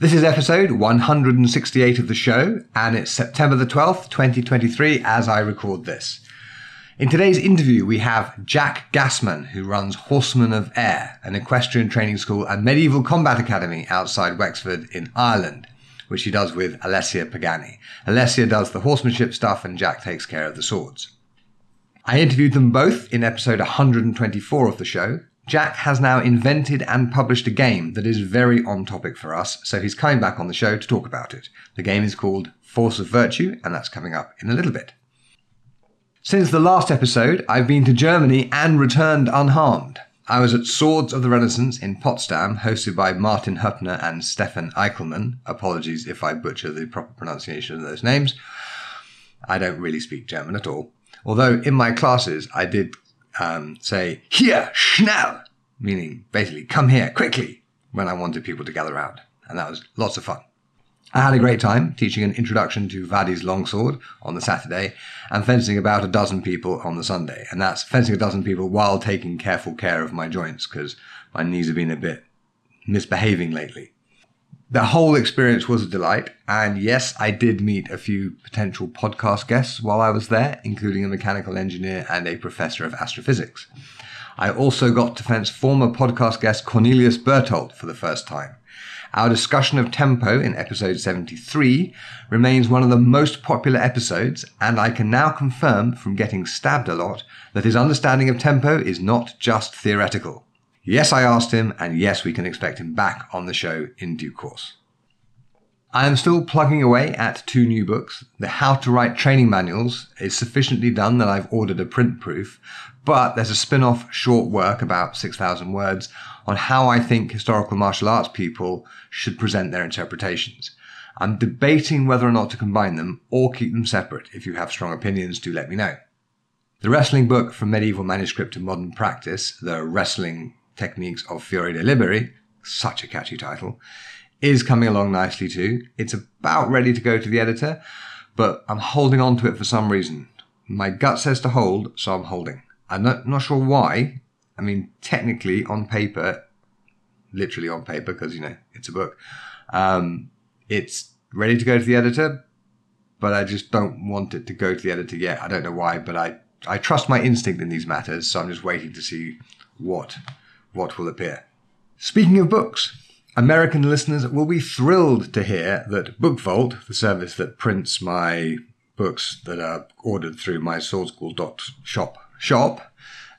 This is episode 168 of the show, and it's September the 12th, 2023, as I record this. In today's interview, we have Jack Gassman, who runs Horseman of Eire, an equestrian training school and medieval combat academy outside Wexford in Ireland, which he does with Alessia Pagani. Alessia does the horsemanship stuff, and Jack takes care of the swords. I interviewed them both in episode 124 of the show, Jack has now invented and published a game that is very on topic for us, so he's coming back on the show to talk about it. The game is called Force of Virtue, and that's coming up in a little bit. Since the last episode, I've been to Germany and returned unharmed. I was at Swords of the Renaissance in Potsdam, hosted by Martin Höppner and Stefan Eichelmann. Apologies if I butcher the proper pronunciation of those names. I don't really speak German at all. Although in my classes I did um, say, here, schnell, meaning basically, come here quickly, when I wanted people to gather around. And that was lots of fun. I had a great time teaching an introduction to Vadi's longsword on the Saturday and fencing about a dozen people on the Sunday. And that's fencing a dozen people while taking careful care of my joints because my knees have been a bit misbehaving lately. The whole experience was a delight. And yes, I did meet a few potential podcast guests while I was there, including a mechanical engineer and a professor of astrophysics. I also got to fence former podcast guest Cornelius Berthold for the first time. Our discussion of tempo in episode 73 remains one of the most popular episodes, and I can now confirm from getting stabbed a lot that his understanding of tempo is not just theoretical. Yes, I asked him, and yes, we can expect him back on the show in due course. I am still plugging away at two new books. The How to Write Training Manuals is sufficiently done that I've ordered a print proof, but there's a spin off short work, about 6,000 words, on how I think historical martial arts people should present their interpretations. I'm debating whether or not to combine them or keep them separate. If you have strong opinions, do let me know. The wrestling book from medieval manuscript to modern practice, the Wrestling Techniques of Fiore dei Liberi, such a catchy title, is coming along nicely too. It's about ready to go to the editor, but I'm holding on to it for some reason. My gut says to hold, so I'm holding. I'm not, not sure why. I mean, technically on paper, literally on paper, because, you know, it's a book, um, it's ready to go to the editor, but I just don't want it to go to the editor yet. I don't know why, but I, I trust my instinct in these matters, so I'm just waiting to see what what will appear. Speaking of books, American listeners will be thrilled to hear that Book Vault, the service that prints my books that are ordered through my swordschool.shop shop,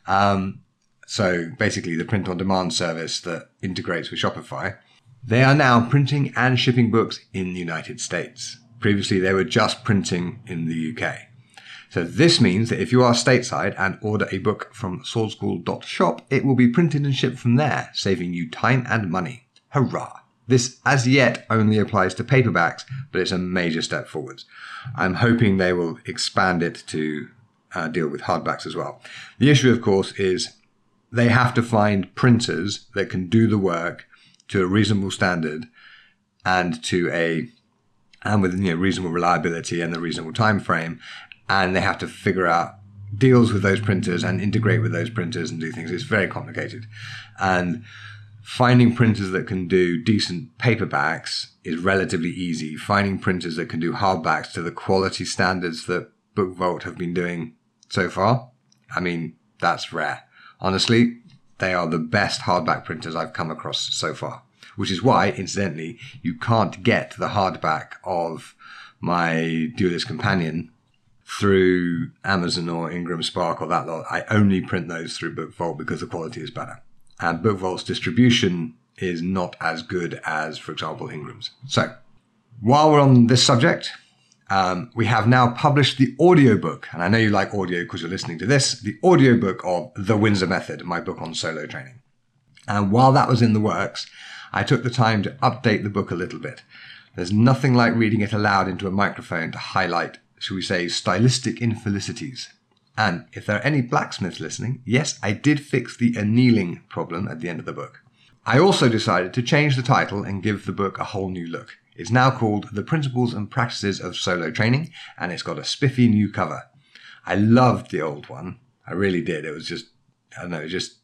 um, so basically the print on demand service that integrates with Shopify, they are now printing and shipping books in the United States. Previously, they were just printing in the UK. So this means that if you are stateside and order a book from swordschool.shop, it will be printed and shipped from there, saving you time and money. Hurrah! This as yet only applies to paperbacks, but it's a major step forwards. I'm hoping they will expand it to uh, deal with hardbacks as well. The issue, of course, is they have to find printers that can do the work to a reasonable standard and to a and with you know reasonable reliability and a reasonable time frame and they have to figure out deals with those printers and integrate with those printers and do things. It's very complicated. And finding printers that can do decent paperbacks is relatively easy. Finding printers that can do hardbacks to the quality standards that BookVault have been doing so far, I mean, that's rare. Honestly, they are the best hardback printers I've come across so far. Which is why, incidentally, you can't get the hardback of my Duelist Companion through Amazon or Ingram Spark or that lot. I only print those through BookVault because the quality is better. And BookVault's distribution is not as good as, for example, Ingram's. So, while we're on this subject, um, we have now published the audiobook, and I know you like audio because you're listening to this, the audiobook of The Windsor Method, my book on solo training. And while that was in the works, I took the time to update the book a little bit. There's nothing like reading it aloud into a microphone to highlight shall we say, stylistic infelicities. And if there are any blacksmiths listening, yes, I did fix the annealing problem at the end of the book. I also decided to change the title and give the book a whole new look. It's now called The Principles and Practices of Solo Training, and it's got a spiffy new cover. I loved the old one. I really did. It was just, I don't know, it was just,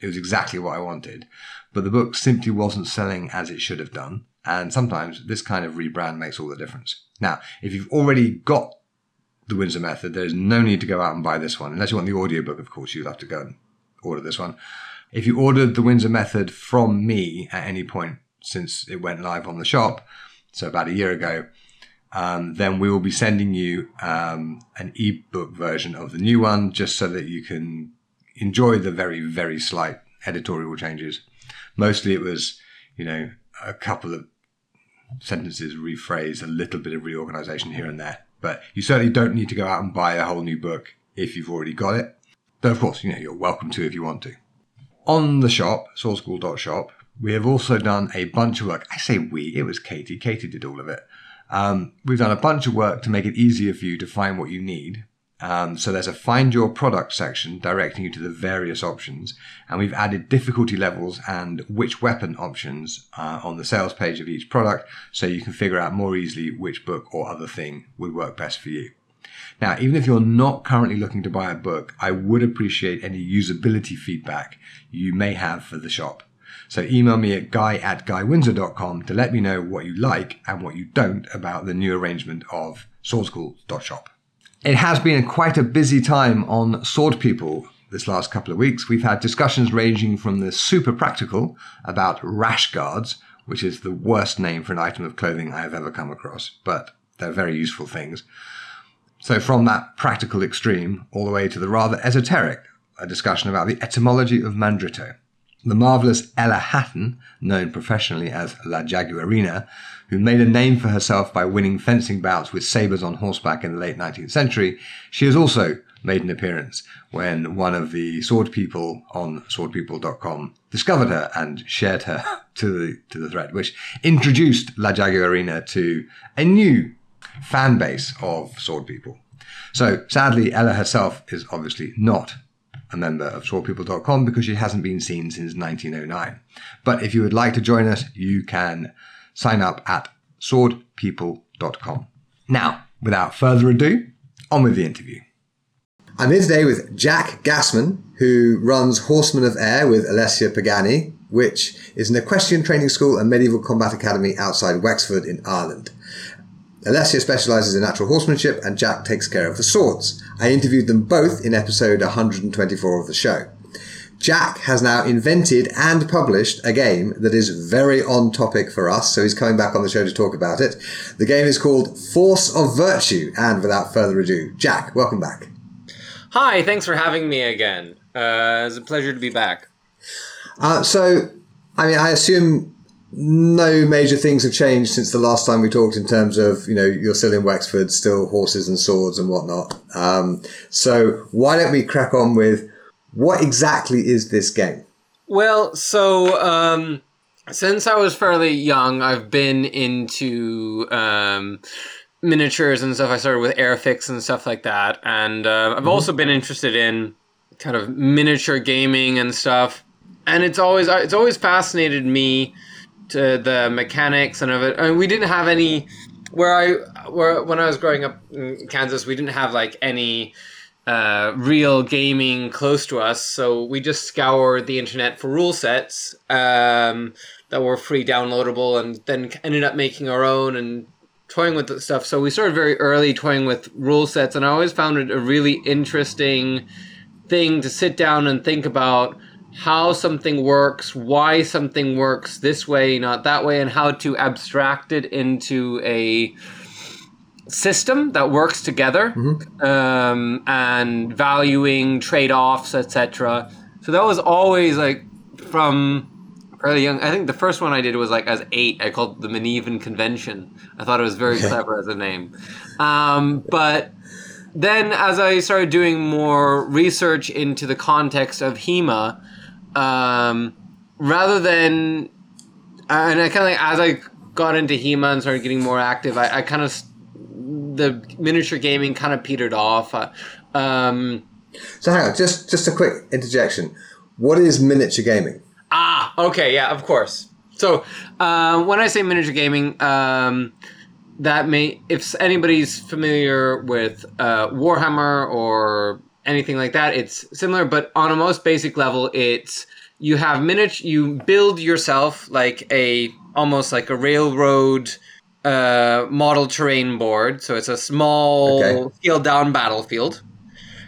it was exactly what I wanted. But the book simply wasn't selling as it should have done. And sometimes this kind of rebrand makes all the difference. Now, if you've already got the Windsor Method, there's no need to go out and buy this one. Unless you want the audiobook, of course, you'll have to go and order this one. If you ordered the Windsor Method from me at any point since it went live on the shop, so about a year ago, um, then we will be sending you um, an ebook version of the new one just so that you can enjoy the very, very slight editorial changes. Mostly it was, you know, a couple of sentences rephrased, a little bit of reorganization here and there. But you certainly don't need to go out and buy a whole new book if you've already got it. Though, of course, you know, you're welcome to if you want to. On the shop, swordschool.shop, we have also done a bunch of work. I say we, it was Katie. Katie did all of it. Um, we've done a bunch of work to make it easier for you to find what you need. Um, so there's a find your product section directing you to the various options, and we've added difficulty levels and which weapon options uh, on the sales page of each product, so you can figure out more easily which book or other thing would work best for you. Now, even if you're not currently looking to buy a book, I would appreciate any usability feedback you may have for the shop. So email me at guy at guywindsor.com to let me know what you like and what you don't about the new arrangement of swordschool.shop. It has been quite a busy time on Sword People this last couple of weeks. We've had discussions ranging from the super practical about rash guards, which is the worst name for an item of clothing I have ever come across, but they're very useful things. So from that practical extreme all the way to the rather esoteric, a discussion about the etymology of mandritto. The marvelous Ella Hatton, known professionally as La Jaguarina, who made a name for herself by winning fencing bouts with sabres on horseback in the late 19th century, she has also made an appearance when one of the sword people on swordpeople.com discovered her and shared her to the, to the thread, which introduced La Jaguarina to a new fan base of sword people. So sadly, Ella herself is obviously not a member of swordpeople.com because she hasn't been seen since 1909. But if you would like to join us, you can sign up at swordpeople.com. Now, without further ado, on with the interview. I'm here today with Jack Gassman, who runs Horseman of Eire with Alessia Pagani, which is an equestrian training school and medieval combat academy outside Wexford in Ireland. Alessia specializes in natural horsemanship and Jack takes care of the swords. I interviewed them both in episode 124 of the show. Jack has now invented and published a game that is very on topic for us, so he's coming back on the show to talk about it. The game is called Force of Virtue, and without further ado, Jack, welcome back. Hi, thanks for having me again. Uh, it's a pleasure to be back. Uh, so, I mean, I assume no major things have changed since the last time we talked in terms of, you know, you're still in Wexford, still horses and swords and whatnot. Um, so why don't we crack on with what exactly is this game? Well, so um, since I was fairly young, I've been into um, miniatures and stuff. I started with Airfix and stuff like that. And uh, I've mm-hmm. also been interested in kind of miniature gaming and stuff. And it's always it's always fascinated me to the mechanics and of it. I mean, we didn't have any where I where when I was growing up in Kansas, we didn't have like any uh, real gaming close to us, so we just scoured the internet for rule sets um, that were free downloadable, and then ended up making our own and toying with the stuff. So we started very early toying with rule sets, and I always found it a really interesting thing to sit down and think about how something works, why something works this way, not that way, and how to abstract it into a system that works together mm-hmm. um, and valuing trade-offs etc so that was always like from early young i think the first one i did was like as eight. I called the Manevan convention. I thought it was very clever as a name. Um, but then as i started doing more research into the context of hema um, rather than and I kind of like as I got into HEMA and started getting more active, I, I kind of the miniature gaming kind of petered off. Uh, um, So hang on, just just a quick interjection. What is miniature gaming? Ah, okay, yeah, of course. So uh, when I say miniature gaming, um, that may if anybody's familiar with uh, Warhammer or anything like that, it's similar, but on a most basic level, it's you have miniature, you build yourself like a almost like a railroad uh, model terrain board. So it's a small, Okay. scaled down battlefield.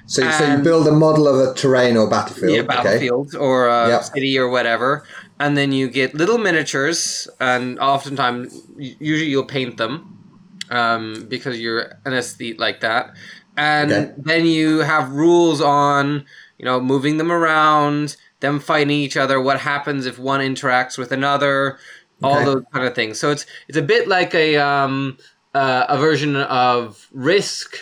So, so you build a model of a terrain or battlefield. yeah, okay. battlefield or a Yep. city or whatever, and then you get little miniatures, and oftentimes, usually you'll paint them, um, because you're an aesthete like that, and Okay. then you have rules on, you know, moving them around, them fighting each other, what happens if one interacts with another, all Okay. those kind of things. So it's it's a bit like a um, uh, a version of Risk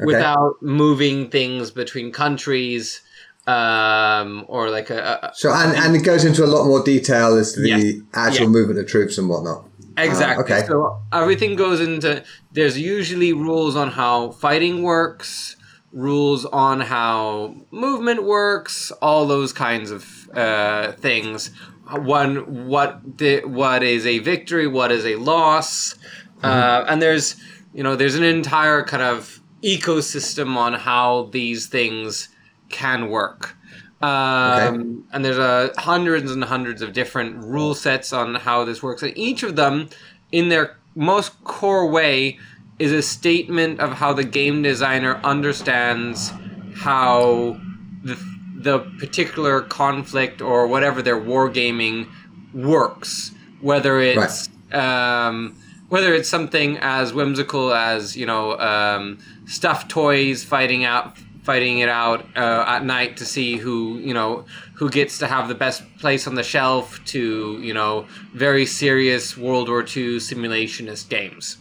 Okay. without moving things between countries um, or like a, So and, and it goes into a lot more detail as to the Yes. actual Yeah. movement of troops and whatnot. A exactly. okay. So everything goes into. There's usually rules on how fighting works, rules on how movement works, all those kinds of uh, things. One, what the, what is a victory? What is a loss? Uh, and there's you know there's an entire kind of ecosystem on how these things can work. Um, And there's uh, hundreds and hundreds of different rule sets on how this works. And each of them, in their most core way, is a statement of how the game designer understands how the, the particular conflict or whatever they're wargaming works. Whether it's um, whether it's something as whimsical as you know um, stuffed toys fighting out fighting it out uh, at night to see who you know who gets to have the best place on the shelf to you know very serious World War II simulationist games.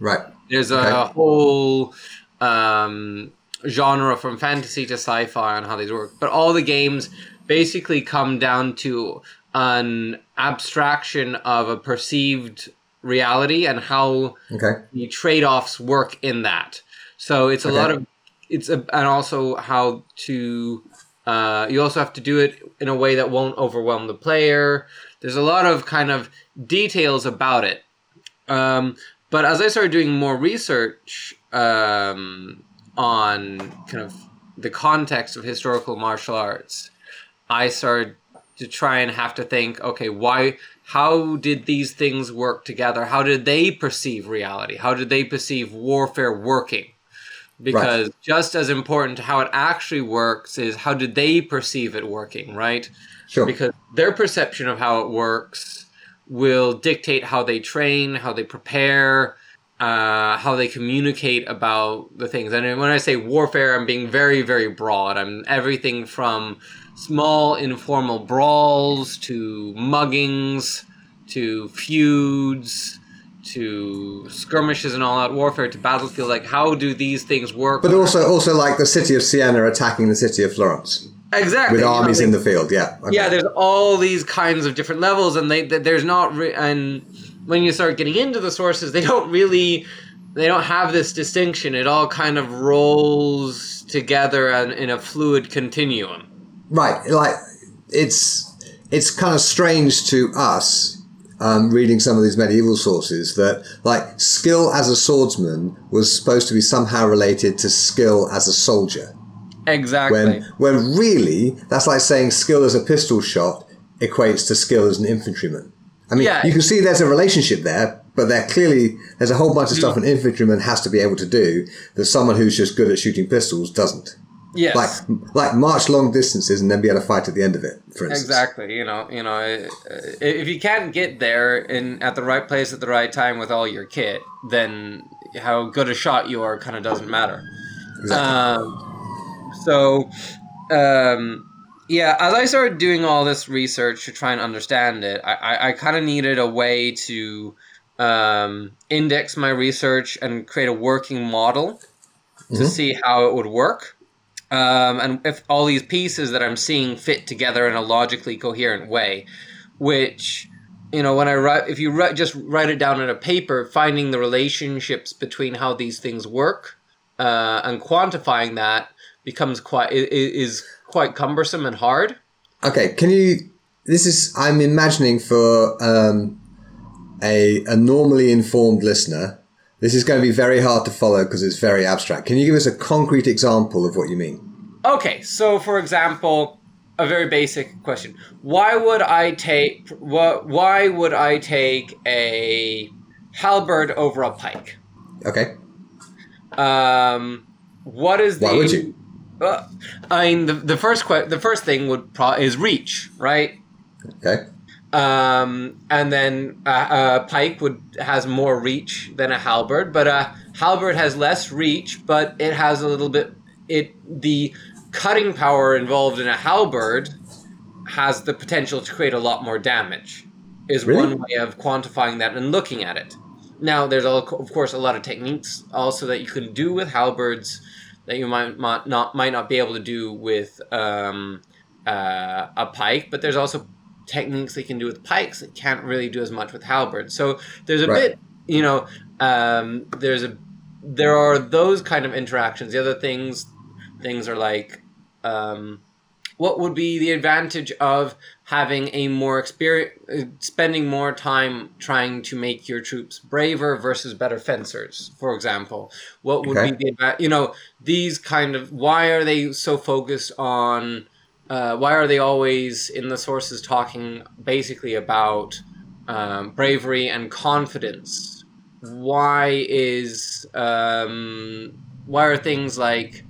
Right. There's a Okay. whole um, genre from fantasy to sci-fi on how these work, but all the games basically come down to an abstraction of a perceived reality and how Okay. the trade-offs work in that. So it's a Okay. lot of it's a, and also how to uh, you also have to do it in a way that won't overwhelm the player. There's a lot of kind of details about it. Um, but as I started doing more research um, on kind of the context of historical martial arts, I started to try and have to think, okay, why? How did these things work together? How did they perceive reality? How did they perceive warfare working? Because just as important to how it actually works is how did they perceive it working, right? Sure. because their perception of how it works will dictate how they train, how they prepare, uh, how they communicate about the things. And when I say warfare, I'm being very, very broad. I'm everything from small informal brawls to muggings to feuds to skirmishes and all out warfare to battlefield. Like, how do these things work? but also also like the city of Siena attacking the city of Florence exactly with you know, armies in the field. Yeah. Okay. yeah there's all these kinds of different levels and they th- there's not re- and when you start getting into the sources they don't really they don't have this distinction it all kind of rolls together and in a fluid continuum Right, like it's it's kind of strange to us um, reading some of these medieval sources that like skill as a swordsman was supposed to be somehow related to skill as a soldier. exactly When when really that's like saying skill as a pistol shot equates to skill as an infantryman. I mean, Yeah. you can see there's a relationship there, but there clearly there's a whole bunch of stuff an infantryman has to be able to do that someone who's just good at shooting pistols doesn't. Yes Like like march long distances and then be able to fight at the end of it. For instance, exactly you know you know if you can't get there in at the right place at the right time with all your kit then how good a shot you are kind of doesn't matter Exactly. Um, so, um, yeah, as I started doing all this research to try and understand it, I, I, I kind of needed a way to um, index my research and create a working model to Mhm. see how it would work. Um, and if all these pieces that I'm seeing fit together in a logically coherent way, which you know when I write if you write, just write it down on a paper, finding the relationships between how these things work uh, and quantifying that becomes quite is quite cumbersome and hard. Okay, can you? This is I'm imagining for um, a a normally informed listener. This is going to be very hard to follow because it's very abstract. Can you give us a concrete example of what you mean? Okay, so for example, a very basic question: Why would I take what? Why would I take a halberd over a pike? Okay. Um, what is the? Why would you? Uh, I mean, the, the first que- the first thing would pro- is reach, right? Okay. Um, and then a, a pike would has more reach than a halberd, but a halberd has less reach, but it has a little bit. It the cutting power involved in a halberd has the potential to create a lot more damage. Is Really? one way of quantifying that and looking at it. Now, there's al- of course a lot of techniques also that you can do with halberds that you might not not, might not be able to do with um, uh, a pike, but there's also techniques they can do with pikes that can't really do as much with halberds. So there's a Right. bit, you know, um, there's a there are those kind of interactions. The other things things are like um, what would be the advantage of having a more experience spending more time trying to make your troops braver versus better fencers for example what would Okay. be the you know these kind of why are they so focused on uh, why are they always in the sources talking basically about um, bravery and confidence? Why is um, why are things like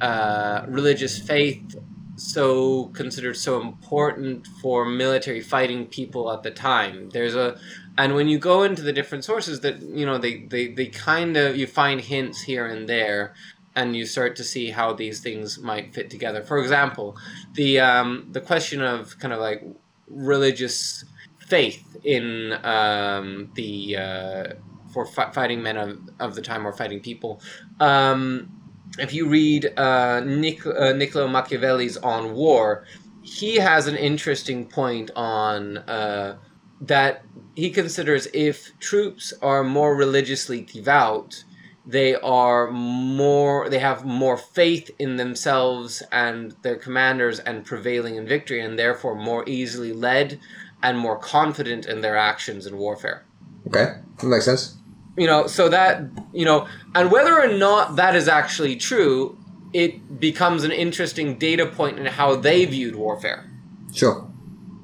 uh, religious faith so considered so important for military fighting people at the time? There's a and when you go into the different sources that you know they they, they kind of you find hints here and there and you start to see how these things might fit together. For example the um, the question of kind of like religious faith in um, the uh, for fi- fighting men of, of the time or fighting people. Um, if you read uh, Nic- uh, Niccolo Machiavelli's On War, he has an interesting point on uh, that he considers if troops are more religiously devout, they are more they have more faith in themselves and their commanders and prevailing in victory and therefore more easily led and more confident in their actions in warfare Okay. That makes sense. you know so that you know and whether or not that is actually true it becomes an interesting data point in how they viewed warfare Sure.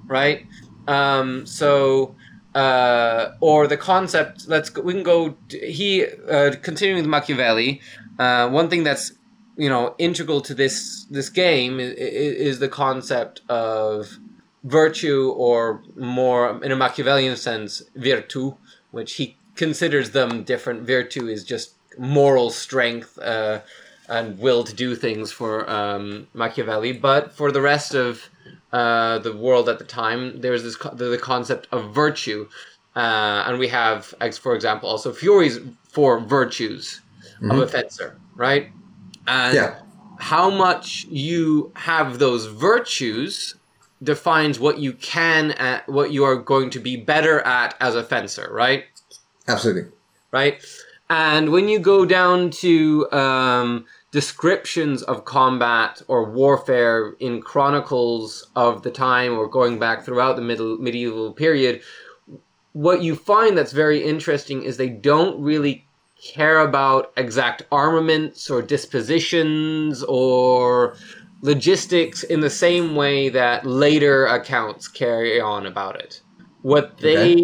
right um, so uh, or the concept let's go, we can go he uh, continuing with machiavelli uh, one thing that's you know integral to this this game is, is the concept of virtue or more in a machiavellian sense virtu which he considers them different. Virtue is just moral strength uh, and will to do things for um, machiavelli. But for the rest of uh, the world at the time, there's this co- the, the concept of virtue, uh, and we have, ex- for example, also Fiore's four virtues of a fencer, right? And Yeah. how much you have those virtues defines what you can, at, what you are going to be better at as a fencer, right? Absolutely. right? And when you go down to um, descriptions of combat or warfare in chronicles of the time or going back throughout the middle medieval period, what you find that's very interesting is they don't really care about exact armaments or dispositions or logistics in the same way that later accounts carry on about it. What they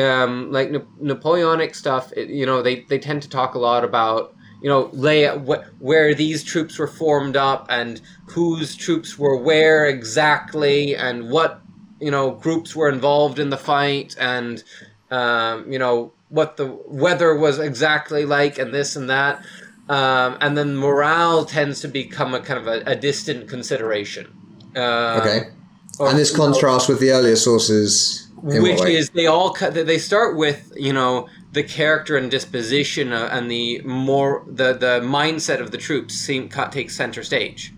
um, like Na- Napoleonic stuff, it, you know, they, they tend to talk a lot about, you know, lay wh- where these troops were formed up and whose troops were where exactly and what, you know, groups were involved in the fight and, um, you know, what the weather was exactly like and this and that. Um, and then morale tends to become a kind of a, a distant consideration. Um, Okay. or- and this contrasts with the earlier sources. Which is they all cut they start with you know the character and disposition uh, and the more the the mindset of the troops seem cut takes center stage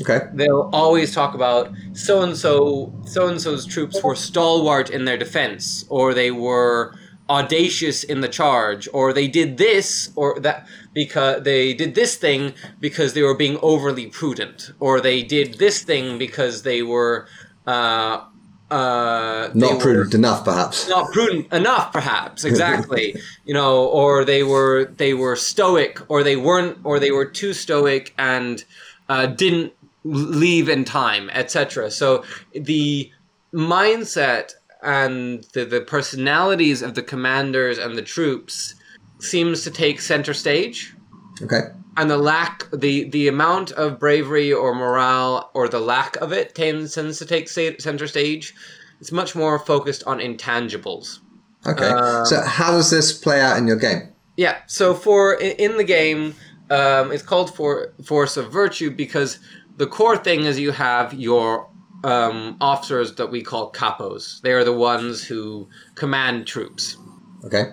Okay. they'll always talk about so and so so and so's troops were stalwart in their defense or they were audacious in the charge or they did this or that because they did this thing because they were being overly prudent or they did this thing because they were uh uh Not were- prudent enough, perhaps. not prudent enough perhaps exactly you know or they were they were stoic or they weren't or they were too stoic and uh, didn't leave in time etc so the mindset and the, the personalities of the commanders and the troops seems to take center stage Okay. And the lack the the amount of bravery or morale or the lack of it tends tends to take center stage it's much more focused on intangibles Okay. Um, so how does this play out in your game? yeah so for in the game um, it's called for force of virtue because the core thing is you have your um, officers that we call capos they are the ones who command troops Okay.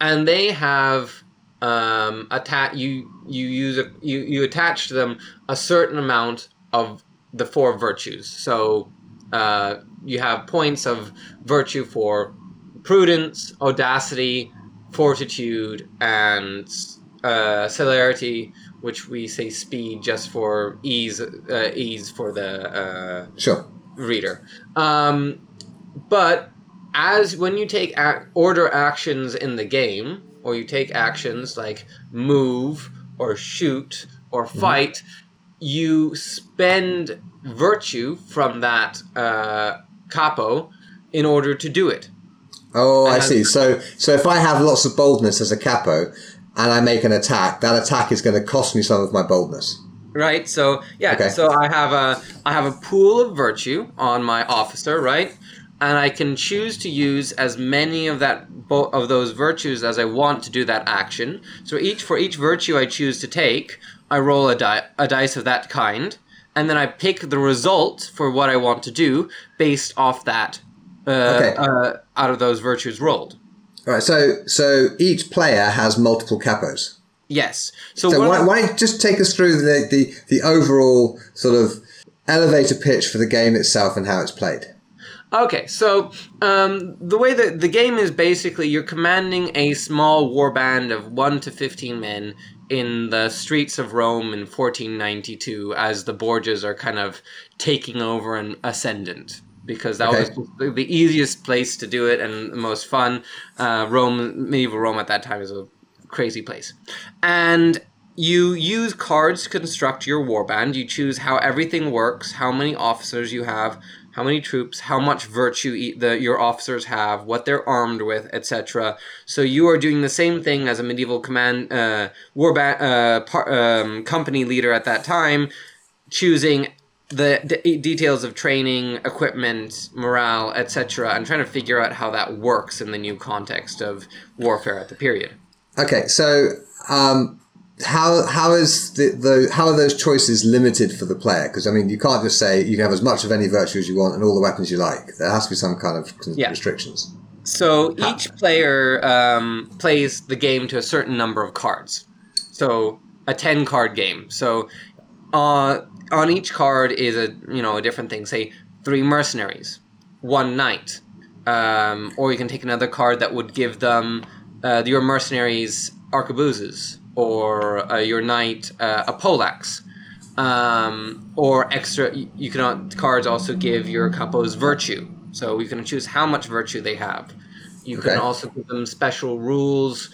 and they have um, atta- you you use a, you you attach to them a certain amount of the four virtues. So uh, you have points of virtue for prudence, audacity, fortitude, and uh, celerity, which we say speed just for ease uh, ease for the uh, Sure. reader. Um, but as when you take ac- order actions in the game, or you take actions like move or shoot or fight, you spend virtue from that uh, capo in order to do it. Oh, I see. So, so if I have lots of boldness as a capo, and I make an attack, that attack is going to cost me some of my boldness. Right. So yeah. Okay. So I have a I have a pool of virtue on my officer, right? And I can choose to use as many of that bo- of those virtues as I want to do that action. So each for each virtue I choose to take, I roll a die a dice of that kind, and then I pick the result for what I want to do based off that uh, Okay. uh, out of those virtues rolled. All right. So, so each player has multiple capos. Yes. So, So why, why don't you just take us through the, the the overall sort of elevator pitch for the game itself and how it's played? Okay, so um, the way that the game is basically you're commanding a small warband of 1 to 15 men in the streets of Rome in 1492 as the Borgias are kind of taking over and ascendant. Because that Okay. was the, the easiest place to do it and the most fun. Uh, Rome, medieval Rome at that time is a crazy place. And you use cards to construct your warband. You choose how everything works, how many officers you have, how many troops, how much virtue the your officers have, what they're armed with, etc. So you are doing the same thing as a medieval command uh, warband uh, par- um, company leader at that time, choosing the d- details of training, equipment, morale, etc., and trying to figure out how that works in the new context of warfare at the period. Okay. So, um, how how is the, the how are those choices limited for the player? Because I mean, you can't just say you can have as much of any virtue as you want and all the weapons you like. There has to be some kind of Yeah. restrictions. So each player um, plays the game to a certain number of cards. So a ten card game. So uh, on each card is a you know a different thing. Say three mercenaries, one knight, um, or you can take another card that would give them uh, your mercenaries arquebuses, or uh, your knight uh, a poleaxe. Um, or extra, you can cards also give your capos virtue, so you can choose how much virtue they have. You can also give them special rules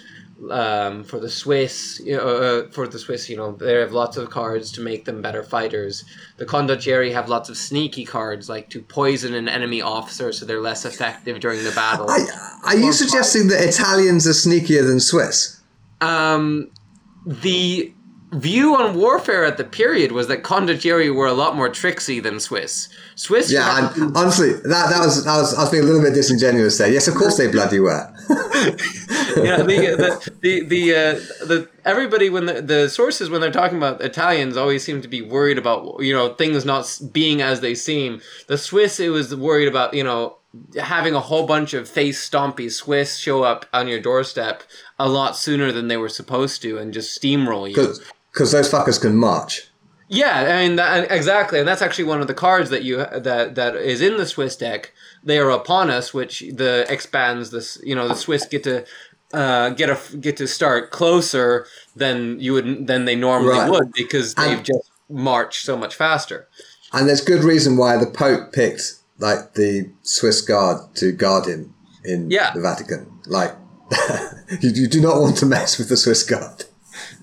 um, for the Swiss. You know, uh, for the Swiss, you know, they have lots of cards to make them better fighters. The Condottieri have lots of sneaky cards, like to poison an enemy officer so they're less effective during the battle. I, are you suggesting that Italians are sneakier than Swiss? um, the view on warfare at the period was that Condottieri were a lot more tricksy than Swiss. Swiss, Yeah, and honestly, that that was I was I was being a little bit disingenuous there. Yes, of course they bloody were. yeah, the the the, the, uh, the everybody when the, the sources when they're talking about Italians always seem to be worried about you know things not being as they seem. The Swiss it was worried about you know having a whole bunch of face stompy Swiss show up on your doorstep a lot sooner than they were supposed to and just steamroll you. Because those fuckers can march. Yeah, I mean that, exactly, and that's actually one of the cards that you that that is in the Swiss deck. They are upon us, which the expands this. You know, the Swiss get to uh, get a get to start closer than you would than they normally Right. would because they've And- just marched so much faster. And there's good reason why the Pope picked like the Swiss guard to guard him in Yeah. the Vatican. Like you, you do not want to mess with the Swiss guard.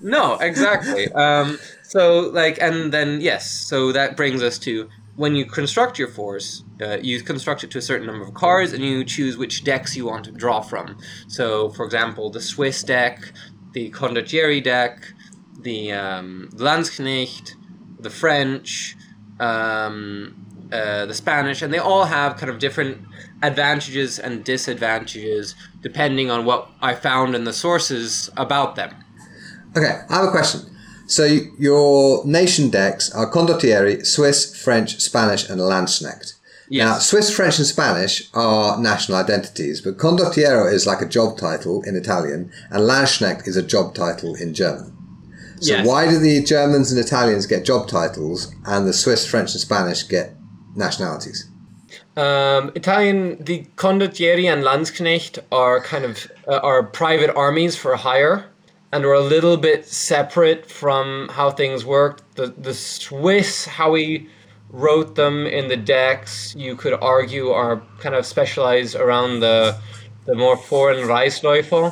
No, exactly. um, so like, and then yes, so that brings us to when you construct your force, uh, you construct it to a certain number of cards, and you choose which decks you want to draw from. So, for example, the Swiss deck, the Condottieri deck, the um, Landsknecht, the French, um, uh, the Spanish, and they all have kind of different advantages and disadvantages depending on what I found in the sources about them. Okay, I have a question. So your nation decks are Condottieri, Swiss, French, Spanish, and Landsknecht. Now, Swiss, French, and Spanish are national identities, but Condottiero is like a job title in Italian, and Landsknecht is a job title in German. So Yes. why do the Germans and Italians get job titles, and the Swiss, French, and Spanish get nationalities? Um, Italian, the condottieri and Landsknecht are kind of uh, are private armies for hire, and are a little bit separate from how things work. The the Swiss, how we wrote them in the decks, you could argue are kind of specialized around the the more foreign Reisläufer,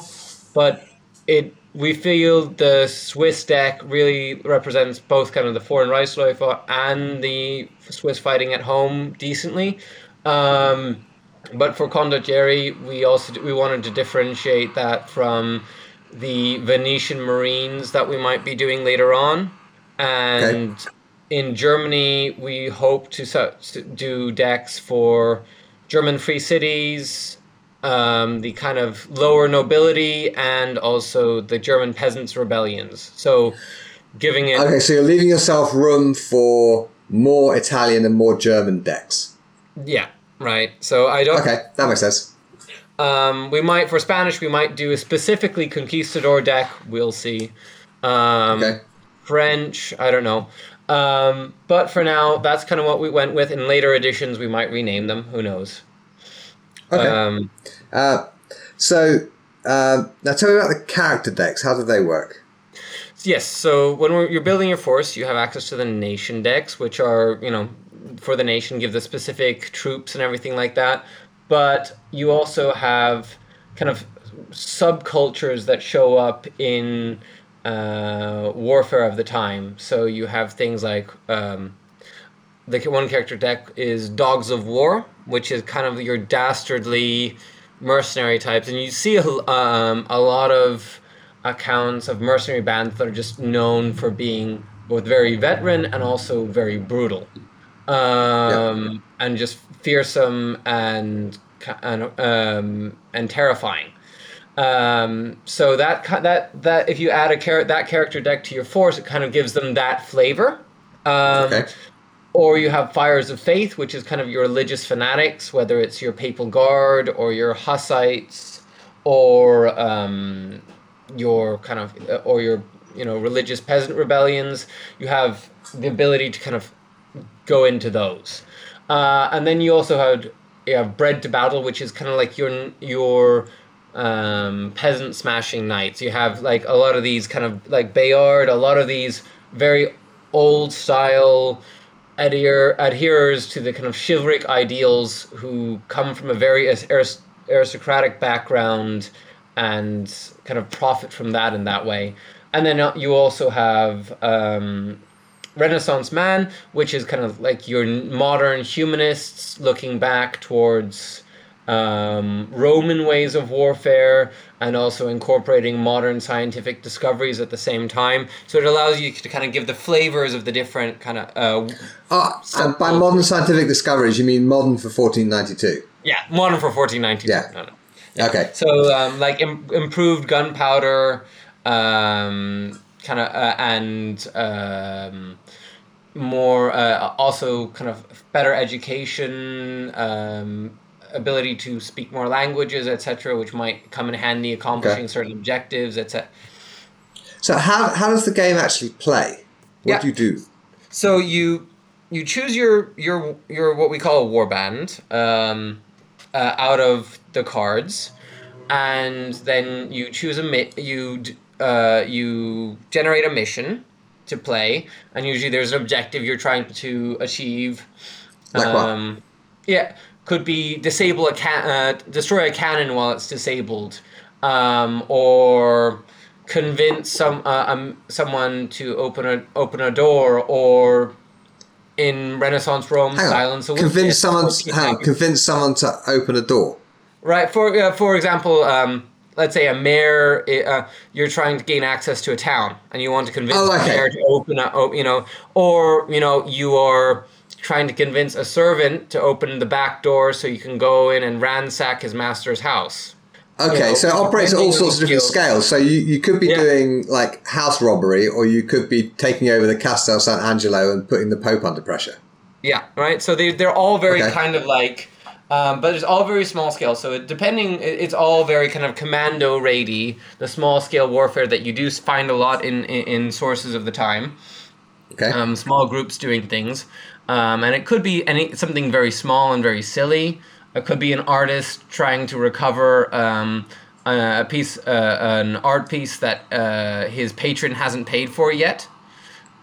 but it we feel the Swiss deck really represents both kind of the foreign Reisläufer and the Swiss fighting at home decently. Um, but for Condottieri, we also we wanted to differentiate that from the Venetian Marines that we might be doing later on, and in Germany we hope to to do decks for German free cities, um, the kind of lower nobility, and also the German peasants' rebellions. So, giving it Okay, so you're leaving yourself room for more Italian and more German decks. yeah right. So I don't. Okay, that makes sense. Um, we might for Spanish we might do a specifically conquistador deck. We'll see. Um, Okay. French, I don't know. Um, but for now, that's kind of what we went with. In later editions, we might rename them. Who knows? Okay. Um, Uh, so um, now tell me about the character decks. How do they work? Yes, so when we're, you're building your force, you have access to the nation decks, which are, you know, for the nation, give the specific troops and everything like that. But you also have kind of subcultures that show up in uh, warfare of the time. So you have things like um, the one character deck is Dogs of War, which is kind of your dastardly mercenary types, and you see a, um, a lot of accounts of mercenary bands that are just known for being both very veteran and also very brutal, um, and just fearsome and and um, and terrifying. Um, so that that that if you add a char- that character deck to your force, it kind of gives them that flavor. Um, Okay. Or you have Fires of Faith, which is kind of your religious fanatics, whether it's your Papal Guard or your Hussites or um, your kind of uh, or your you know religious peasant rebellions. You have the ability to kind of go into those, uh, and then you also had you have Bred to Battle, which is kind of like your your um, peasant smashing knights. You have like a lot of these kind of like Bayard, a lot of these very old style adhere adherers to the kind of chivalric ideals who come from a very aristocratic background and kind of profit from that in that way. And then uh, you also have um, Renaissance man, which is kind of like your modern humanists looking back towards um, Roman ways of warfare and also incorporating modern scientific discoveries at the same time. So it allows you to kind of give the flavors of the different kind of uh, Oh, and by modern scientific discoveries, you mean modern for 1492? yeah modern for 1492. Yeah. No, no. Okay. So um, like Im- improved gunpowder, um, kind of uh, and um, more uh, also kind of better education, um, ability to speak more languages, etc., which might come in handy accomplishing Okay. certain objectives, etc. So how, how does the game actually play? What Yeah. do you do? so you you choose your your your what we call a warband um, uh, out of the cards, and then you choose a mi- you uh, you generate a mission to play, and usually there's an objective you're trying to achieve. Like what? Um, yeah, could be disable a can uh, destroy a cannon while it's disabled, um, or convince some uh, um, someone to open a open a door, or in Renaissance Rome, silence a Convince someone. Hang on. Convince someone to open a door. Right. For uh, for example, um, let's say a mayor, uh, you're trying to gain access to a town, and you want to convince Oh, the mayor to open a, oh, you know, or you know, you are trying to convince a servant to open the back door so you can go in and ransack his master's house. Okay, know, so it operates at all sorts of different scales. So you, you could be Yeah. doing like house robbery, or you could be taking over the Castel Sant'Angelo and putting the Pope under pressure. Yeah, right. So they they're all very Okay. kind of like, um, but it's all very small scale. So it, depending, it- it's all very kind of commando raidy. The small scale warfare that you do find a lot in in, in sources of the time. Okay. um, small groups doing things, um, and it could be any something very small and very silly. It could be an artist trying to recover um, a piece, uh, an art piece that uh, his patron hasn't paid for yet.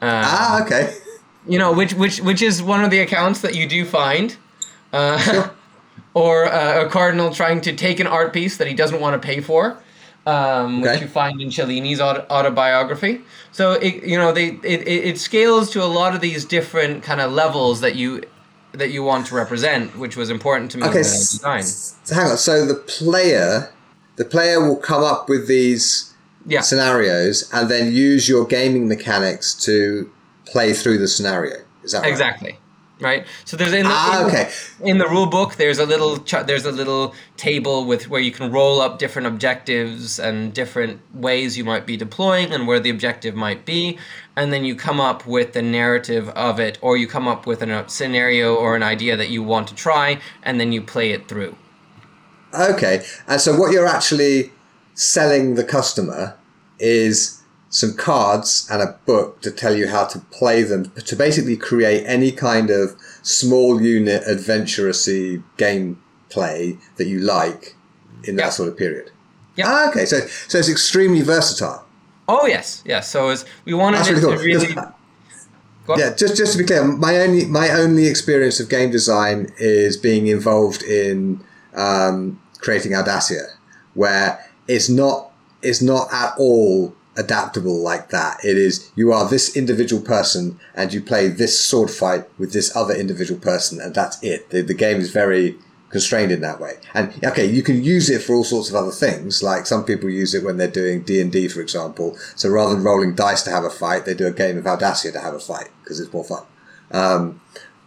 Uh, ah, okay. you know, which which which is one of the accounts that you do find. Uh, or uh, a cardinal trying to take an art piece that he doesn't want to pay for, um, which you find in Cellini's auto- autobiography. So it you know they it, it, scales to a lot of these different kind of levels that you that you want to represent, which was important to me Okay. in the design. So hang on. So the player, the player will come up with these Yeah, scenarios and then use your gaming mechanics to play through the scenario. Is that right? exactly. Right. So there's in the, Ah, okay. in the rule book there's a little ch- there's a little table with where you can roll up different objectives and different ways you might be deploying and where the objective might be and then you come up with the narrative of it or you come up with an, a scenario or an idea that you want to try and then you play it through Okay. And so what you're actually selling the customer is some cards and a book to tell you how to play them to basically create any kind of small unit adventurousy gameplay that you like in that Yeah. sort of period. Yeah. Ah, okay. So so it's extremely versatile. oh yes yes so as we wanted That's really cool. to really. Yeah, just just to be clear, my only my only experience of game design is being involved in um, creating Audacia, where it's not it's not at all adaptable like that. It is you are this individual person and you play this sword fight with this other individual person, and that's it. The, the game is very constrained in that way. And okay, you can use it for all sorts of other things. Like some people use it when they're doing D and D, for example. So rather than rolling dice to have a fight, they do a game of Audacia to have a fight because it's more fun. Um,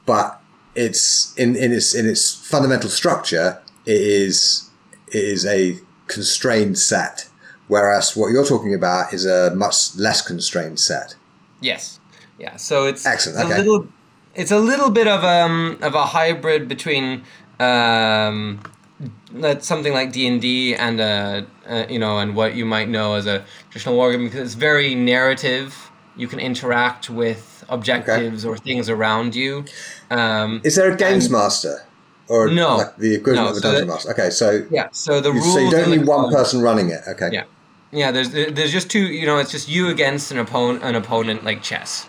but it's in, in its in its fundamental structure, it is it is a constrained set. Whereas what you're talking about is a much less constrained set. Yes. Yeah. So it's Excellent, It's okay. a little. It's a little bit of um of a hybrid between um, something like D and D and uh, uh you know and what you might know as a traditional wargame because it's very narrative. You can interact with objectives or things around you. Um, Is there a games master or No. like the equivalent No, of a so dungeon that- master? Okay, so yeah. So the you, rules. so you don't need one person running it. Okay. Yeah. Yeah, there's there's just two. You know, it's just you against an opponent, an opponent like chess.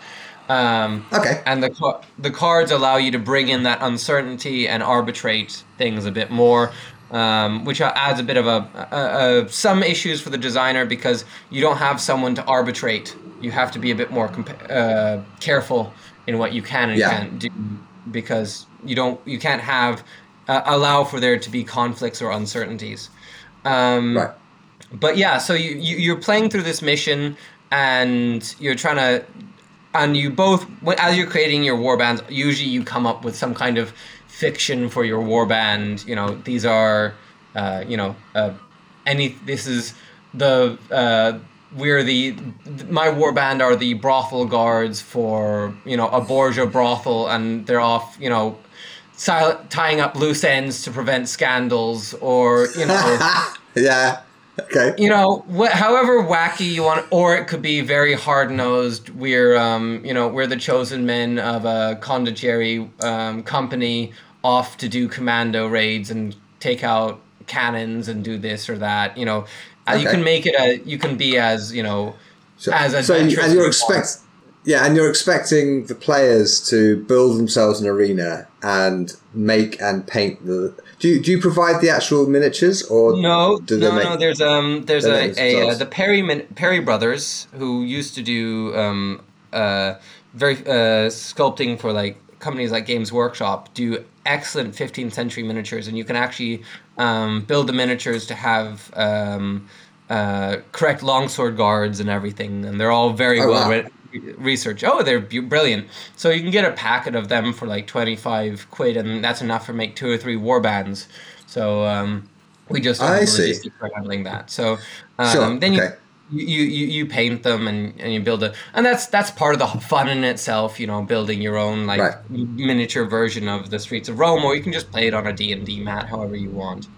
Um, Okay. and the the cards allow you to bring in that uncertainty and arbitrate things a bit more, um, which adds a bit of a, a, a some issues for the designer because you don't have someone to arbitrate. You have to be a bit more compa- uh, careful in what you can and Yeah. can't do because you don't you can't have uh, allow for there to be conflicts or uncertainties. Um, Right. But yeah, so you, you you're playing through this mission, and you're trying to, and you both as you're creating your war bands. Usually, you come up with some kind of fiction for your war band. You know, these are, uh, you know, uh, any. This is the. Uh, we're the my war band are the brothel guards for you know a Borgia brothel and they're off you know sil- tying up loose ends to prevent scandals or you know yeah. Okay. You know, wh- however wacky you want, or it could be very hard nosed. We're, um, you know, we're the chosen men of a condottieri um, company off to do commando raids and take out cannons and do this or that. You know, uh, you can make it a, you can be as, you know, So, as so and you're as you want. expect yeah, and you're expecting the players to build themselves an arena and make and paint the. Do you, do you provide the actual miniatures or No, do no, no. There's um, there's a, a uh, the Perry Perry brothers who used to do um, uh, very uh, sculpting for like companies like Games Workshop do excellent 15th century miniatures, and you can actually um, build the miniatures to have um, uh, correct longsword guards and everything, and they're all very Oh, well wow. Re- researched. Oh, they're brilliant. So you can get a packet of them for like 25 quid, and that's enough for make two or three war bands. So um, we just I have see. for handling that. So um, Sure, then you, okay. you, you you paint them and, and you build a and that's that's part of the fun in itself. You know, building your own like Right. miniature version of the Streets of Rome, or you can just play it on a D and D mat, however you want.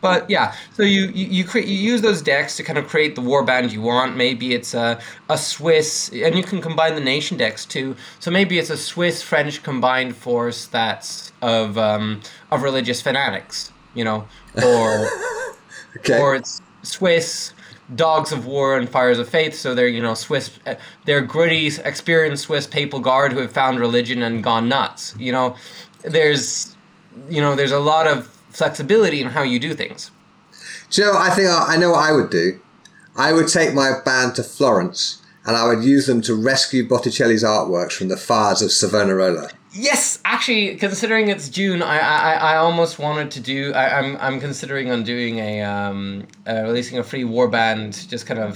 But yeah, so you you you, create, you use those decks to kind of create the warband you want. Maybe it's a a Swiss, and you can combine the nation decks too. So maybe it's a Swiss French combined force that's of um, of religious fanatics, you know, or okay. or it's Swiss dogs of war and fires of faith. So they're you know Swiss, uh, they're gritty, experienced Swiss papal guard who have found religion and gone nuts. You know, there's you know there's a lot of flexibility in how you do things. Do you know? I think I, I know what I would do. I would take my band to Florence and I would use them to rescue Botticelli's artworks from the fires of Savonarola. Yes, actually, considering it's June, I I, I almost wanted to do. I, I'm I'm considering on doing a um uh, releasing a free war band, just kind of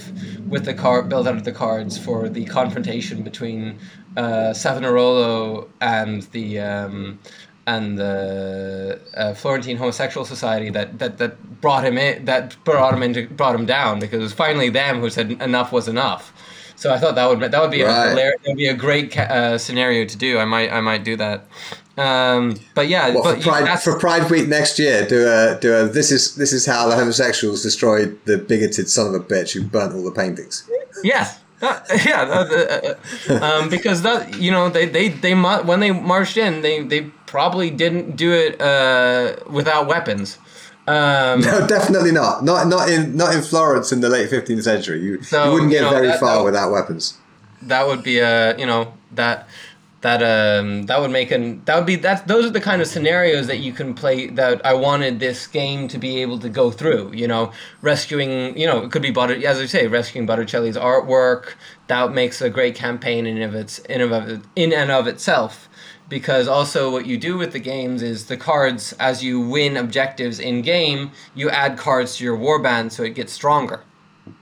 with the card built out of the cards for the confrontation between uh, Savonarola and the um and the uh, Florentine homosexual society that, that that brought him in that brought him into brought him down because it was finally them who said enough was enough. So I thought that would that would be Right. a hilarious, that would be a great ca- uh, scenario to do. I might I might do that. Um, but yeah, What but for Pride that's- for Pride Week next year? Do a do a. This is this is how the homosexuals destroyed the bigoted son of a bitch who burnt all the paintings. Yes. That- yeah, that- uh, um, because that you know they they they mu- when they marched in they they probably didn't do it uh, without weapons. Um, No, definitely not. Not not in not in Florence in the late fifteenth century. You, So, you wouldn't you get know, very that- far without weapons. that would be a you know that that um that would make an that would be that those are the kind of scenarios that you can play that I wanted this game to be able to go through you know rescuing you know it could be Butter as I say rescuing Botticelli's artwork that makes a great campaign in of its in of in and of itself because also what you do with the games is the cards as you win objectives in game you add cards to your warband so it gets stronger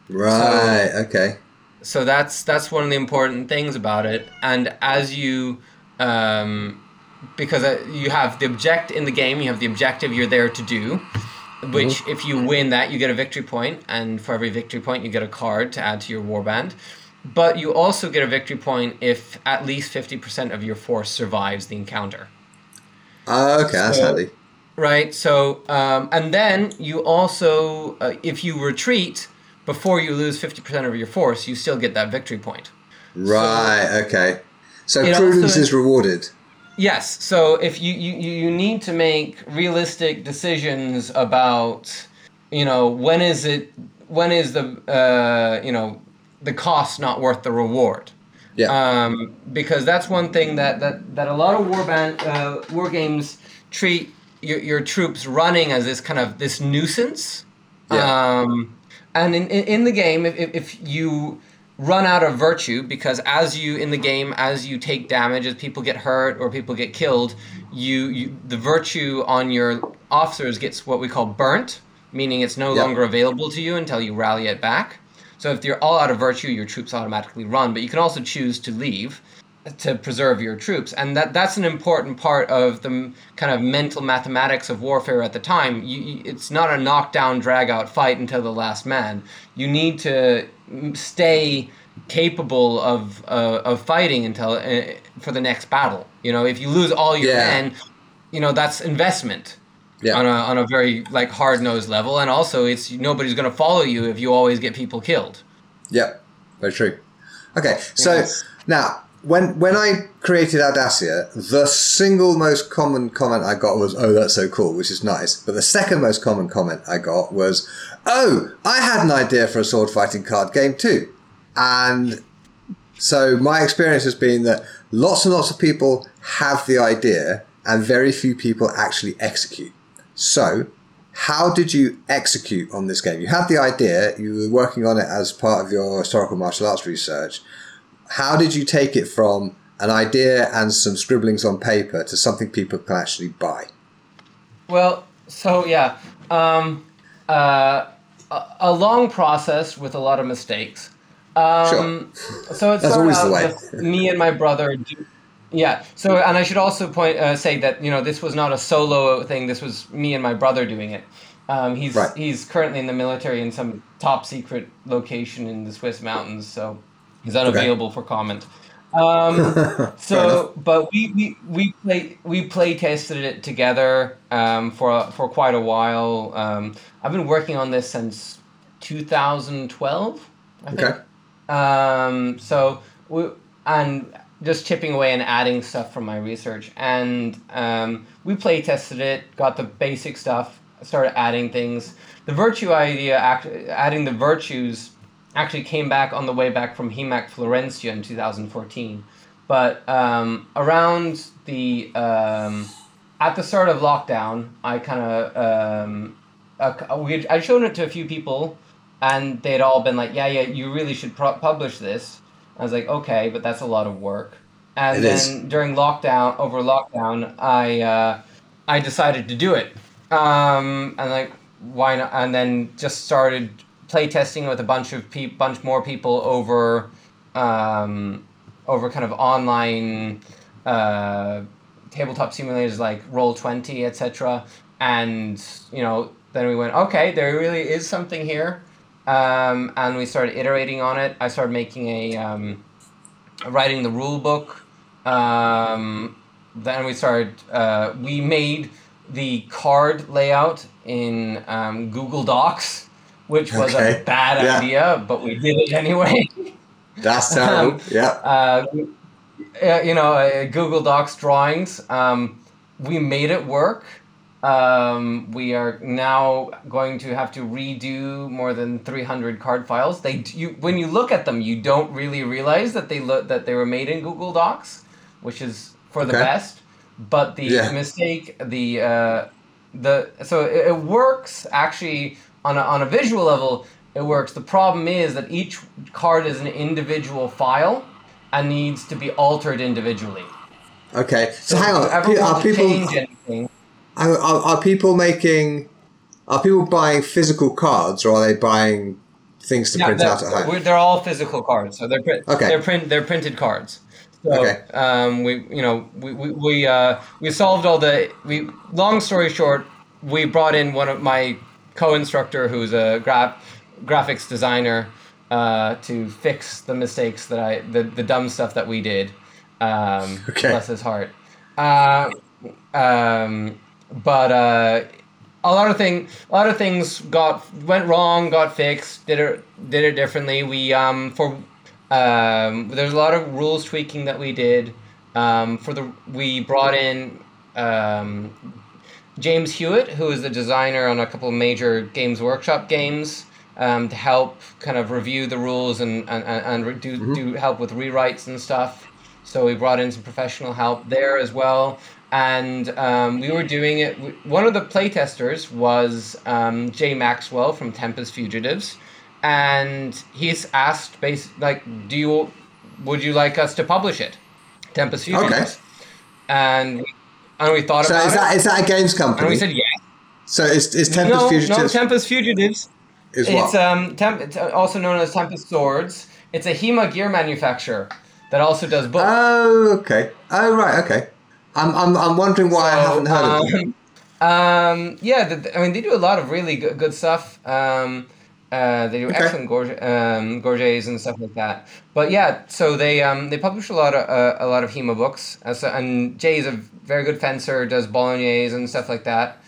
Right. okay. So that's that's one of the important things about it and as you um, because uh, you have the object in the game you have the objective you're there to do which if you win that you get a victory point and for every victory point you get a card to add to your warband but you also get a victory point if at least 50% of your force survives the encounter Oh, okay, that's handy. Right. So, um, and then you also, uh, if you retreat before you lose fifty percent of your force, you still get that victory point. Right. okay. So prudence also- is rewarded. Yes. So if you, you you you need to make realistic decisions about, you know, when is it, when is the, uh, you know, the cost not worth the reward. Yeah. um, because that's one thing that, that, that a lot of war band uh, war games treat your, your troops running as this kind of this nuisance. Yeah. Um, and in, in, in the game, if, if, you run out of virtue, because as you in the game, as you take damage, as people get hurt or people get killed, you, you the virtue on your officers gets what we call burnt, meaning it's no Yeah. longer available to you until you rally it back. So if you're all out of virtue, your troops automatically run. But you can also choose to leave to preserve your troops, and that that's an important part of the m- kind of mental mathematics of warfare at the time. You, you, it's not a knockdown, drag out fight until the last man. You need to stay capable of uh, of fighting until uh, for the next battle. You know, if you lose all your Yeah. men, you know that's investment. Yeah. on a on a very like hard nosed level, and also it's nobody's going to follow you if you always get people killed. Yep, very true. Okay, so Yes. now when when I created Audacia, the single most common comment I got was, "Oh, that's so cool," which is nice. But the second most common comment I got was, "Oh, I had an idea for a sword fighting card game too," and so my experience has been that lots and lots of people have the idea, and very few people actually execute. So, how did you execute on this game? You had the idea, you were working on it as part of your historical martial arts research. How did you take it from an idea and some scribblings on paper to something people can actually buy? Well, so yeah, um, uh, a, a long process with a lot of mistakes. Um, So it's always the way. me and my brother. Do, yeah. So and I should also point uh, say that you know this was not a solo thing. This was me and my brother doing it. Um, he's Right. he's currently in the military in some top secret location in the Swiss mountains, so he's unavailable for comment. Um, so, but we, we, we play we play tested it together um, for for quite a while. Um, I've been working on this since 2012. I think. Okay. Um, so we and just chipping away and adding stuff from my research, and um, we play tested it, got the basic stuff, started adding things. The virtue idea, act, adding the virtues, actually came back on the way back from HEMAC Florencia in 2014. But um, around the um, at the start of lockdown, I kind of um, we I showed it to a few people, and they'd all been like, "Yeah, yeah, you really should pro- publish this." I was like, "Okay, but that's a lot of work." And It then is. during lockdown, over lockdown, I uh, I decided to do it. Um, and like, why not? And then just started play testing with a bunch of pe- bunch more people over um, over kind of online uh, tabletop simulators like Roll Twenty, etc. And you know, then we went, okay, there really is something here, um, and we started iterating on it. I started making a um, writing the rule book. Um, then we started. Uh, we made the card layout in um, Google Docs, which was Okay. a bad Yeah. idea, but we did it anyway. That's terrible. Um, yeah. uh, uh, you know, uh, Google Docs drawings. Um, we made it work. Um, we are now going to have to redo more than 300 card files. They you when you look at them, you don't really realize that they look that they were made in Google Docs, which is for the Okay. best. But the Yeah. mistake, the uh, the so it, it works actually on a, on a visual level. It works. The problem is that each card is an individual file and needs to be altered individually. Okay. So, hang on. you ever Pe- want Are people are, are are people making are people buying physical cards or are they buying things to Yeah, print out at home? they're all physical cards, so they're print, Okay. they're print they're printed cards. So Okay. um, we you know we we we, uh, we solved all the we. Long story short, we brought in one of my co-instructor who's a gra- graphics designer uh, to fix the mistakes that I the, the dumb stuff that we did. Um, Okay. Bless his heart. Uh, um, but uh, a lot of thing, a lot of things got went wrong, got fixed, did it did it differently. We um for um there's a lot of rules tweaking that we did. Um, for the we brought in um, James Hewitt, who is the designer on a couple of major Games Workshop games, um, to help kind of review the rules and and, and and re- do, do help with rewrites and stuff. So we brought in some professional help there as well. And um, we were doing it. One of the playtesters was um, Jay Maxwell from Tempus Fugitives, and he's asked, base like, do you, would you like us to publish it, Tempus Fugitives? And we, and we thought So about is that it, is that a games company? and we said yes. so is, is Tempus no, Fugitives no, Tempus Fugitives. is It's um, temp- it's also known as Tempus Swords. It's a HEMA gear manufacturer that also does books. oh, okay. Oh, right. Okay. I'm I'm, I'm wondering why I haven't heard of them. um, um, yeah, the, I mean, they do a lot of really good, good stuff. Um, uh, they do Okay. excellent gorge, um, gorgets and stuff like that. But yeah, so they um, they publish a lot of uh, a lot of HEMA books. Uh, so, and Jay is a very good fencer, does bolognese and stuff like that.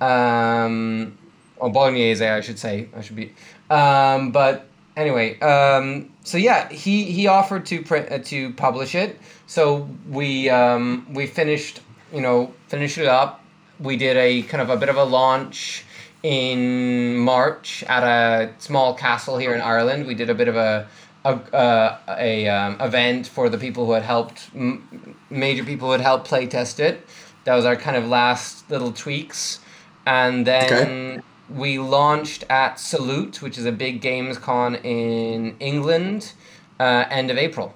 Um, or bolognese, I should say. I should be. Um, but anyway, um, so yeah, he he offered to print uh, to publish it. So we um, we finished, you know, finished it up. We did a kind of a bit of a launch in March at a small castle here in Ireland. We did a bit of a a, uh, a um, event for the people who had helped m- major people who had helped play test it. That was our kind of last little tweaks, and then Okay. we launched at Salute, which is a big games con in England, uh, end of April.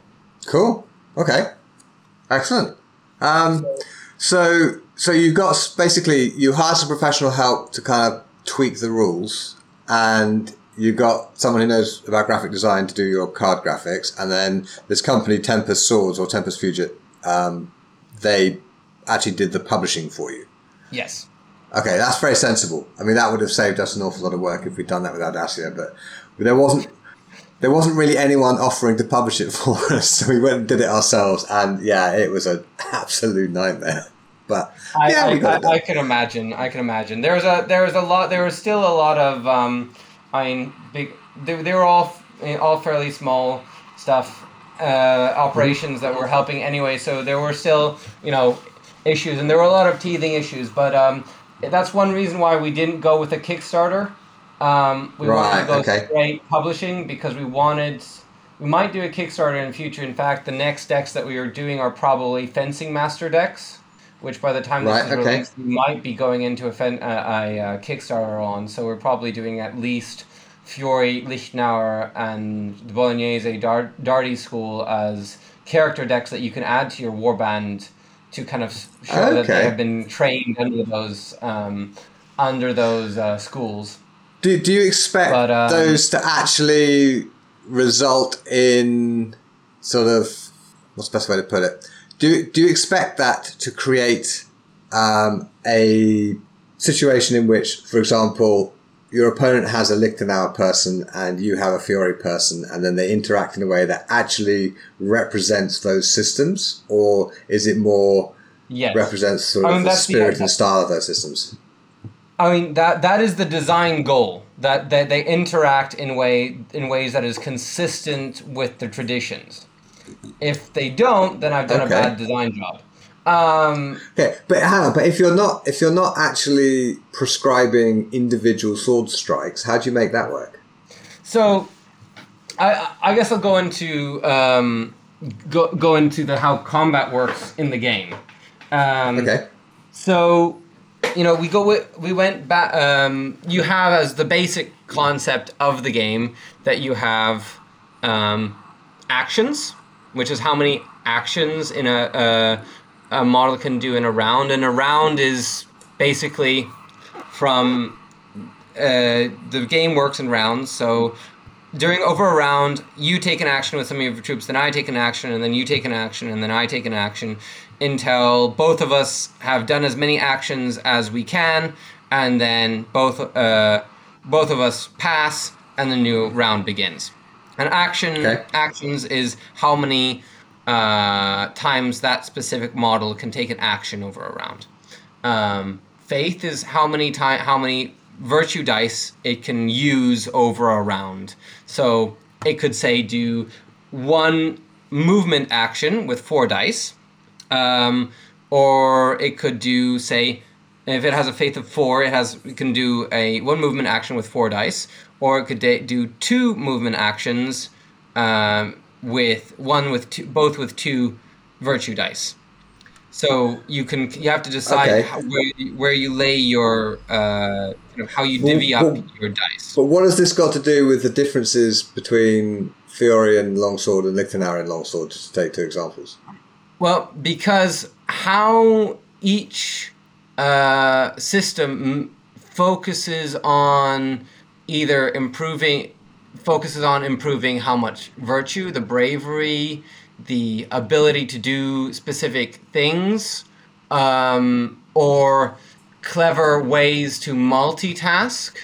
Cool. Okay. Excellent. Um, so so you've got basically you hired some professional help to kind of tweak the rules, and you got someone who knows about graphic design to do your card graphics, and then this company Tempus Swords or Tempus Fugit, um, they actually did the publishing for you. Yes. Okay, that's very sensible. I mean, that would have saved us an awful lot of work if we'd done that with Audacia, but there wasn't there wasn't really anyone offering to publish it for us, so we went and did it ourselves, and yeah, it was an absolute nightmare. But I, yeah, I, I. I can imagine. I can imagine. There was a there was a lot. There was still a lot of. Um, I mean, big. They, they were all all fairly small stuff uh, operations that were helping anyway. So there were still you know issues, and there were a lot of teething issues. But um, that's one reason why we didn't go with a Kickstarter. Um, we wanted Right, to go okay. straight publishing because we wanted. We might do a Kickstarter in the future. In fact, the next decks that we are doing are probably fencing master decks which by the time this is okay. released, we might be going into a, fen- uh, a, uh Kickstarter on. So we're probably doing at least Fiore, Lichtenauer, and the Bolognese Dar- Dardi School as character decks that you can add to your warband to kind of show that they have been trained under those um, under those uh, schools. Do, do you expect But, um, those to actually result in sort of what's the best way to put it? Do do you expect that to create um, a situation in which, for example, your opponent has a Lichtenauer person and you have a Fiore person, and then they interact in a way that actually represents those systems, or is it more Yes. represents sort I of mean, the that's the- spirit and style of those systems? I mean that that is the design goal that that they interact in way in ways that is consistent with the traditions. If they don't, then I've done Okay. a bad design job. Um, Okay, but on, but if you're not if you're not actually prescribing individual sword strikes, how do you make that work? so, I I guess I'll go into um, go go into the how combat works in the game. Um, Okay. So, you know, we go with, we went back. Um, you have as the basic concept of the game that you have um, actions, which is how many actions in a, a a model can do in a round, and a round is basically from uh, the game works in rounds. So during over a round, you take an action with some of your troops, then I take an action, and then you take an action, and then I take an action, until both of us have done as many actions as we can, and then both uh, both of us pass, and the new round begins. An action Okay. actions is how many uh, times that specific model can take an action over a round. Um, faith is how many time how many virtue dice it can use over a round. So it could say do one movement action with four dice, um, or it could do say if it has a faith of four, it has it can do a one movement action with four dice, or it could do two movement actions um, with one with two, both with two virtue dice. So you can you have to decide Okay. how, where, you- where you lay your uh, kind of how you Well, divvy up well- your dice. But what has this got to do with the differences between Fiore and Longsword and Lichtenauer and Longsword, just to take two examples? Well, because how each uh, system m- focuses on either improving, focuses on improving how much virtue, the bravery, the ability to do specific things, um, or clever ways to multitask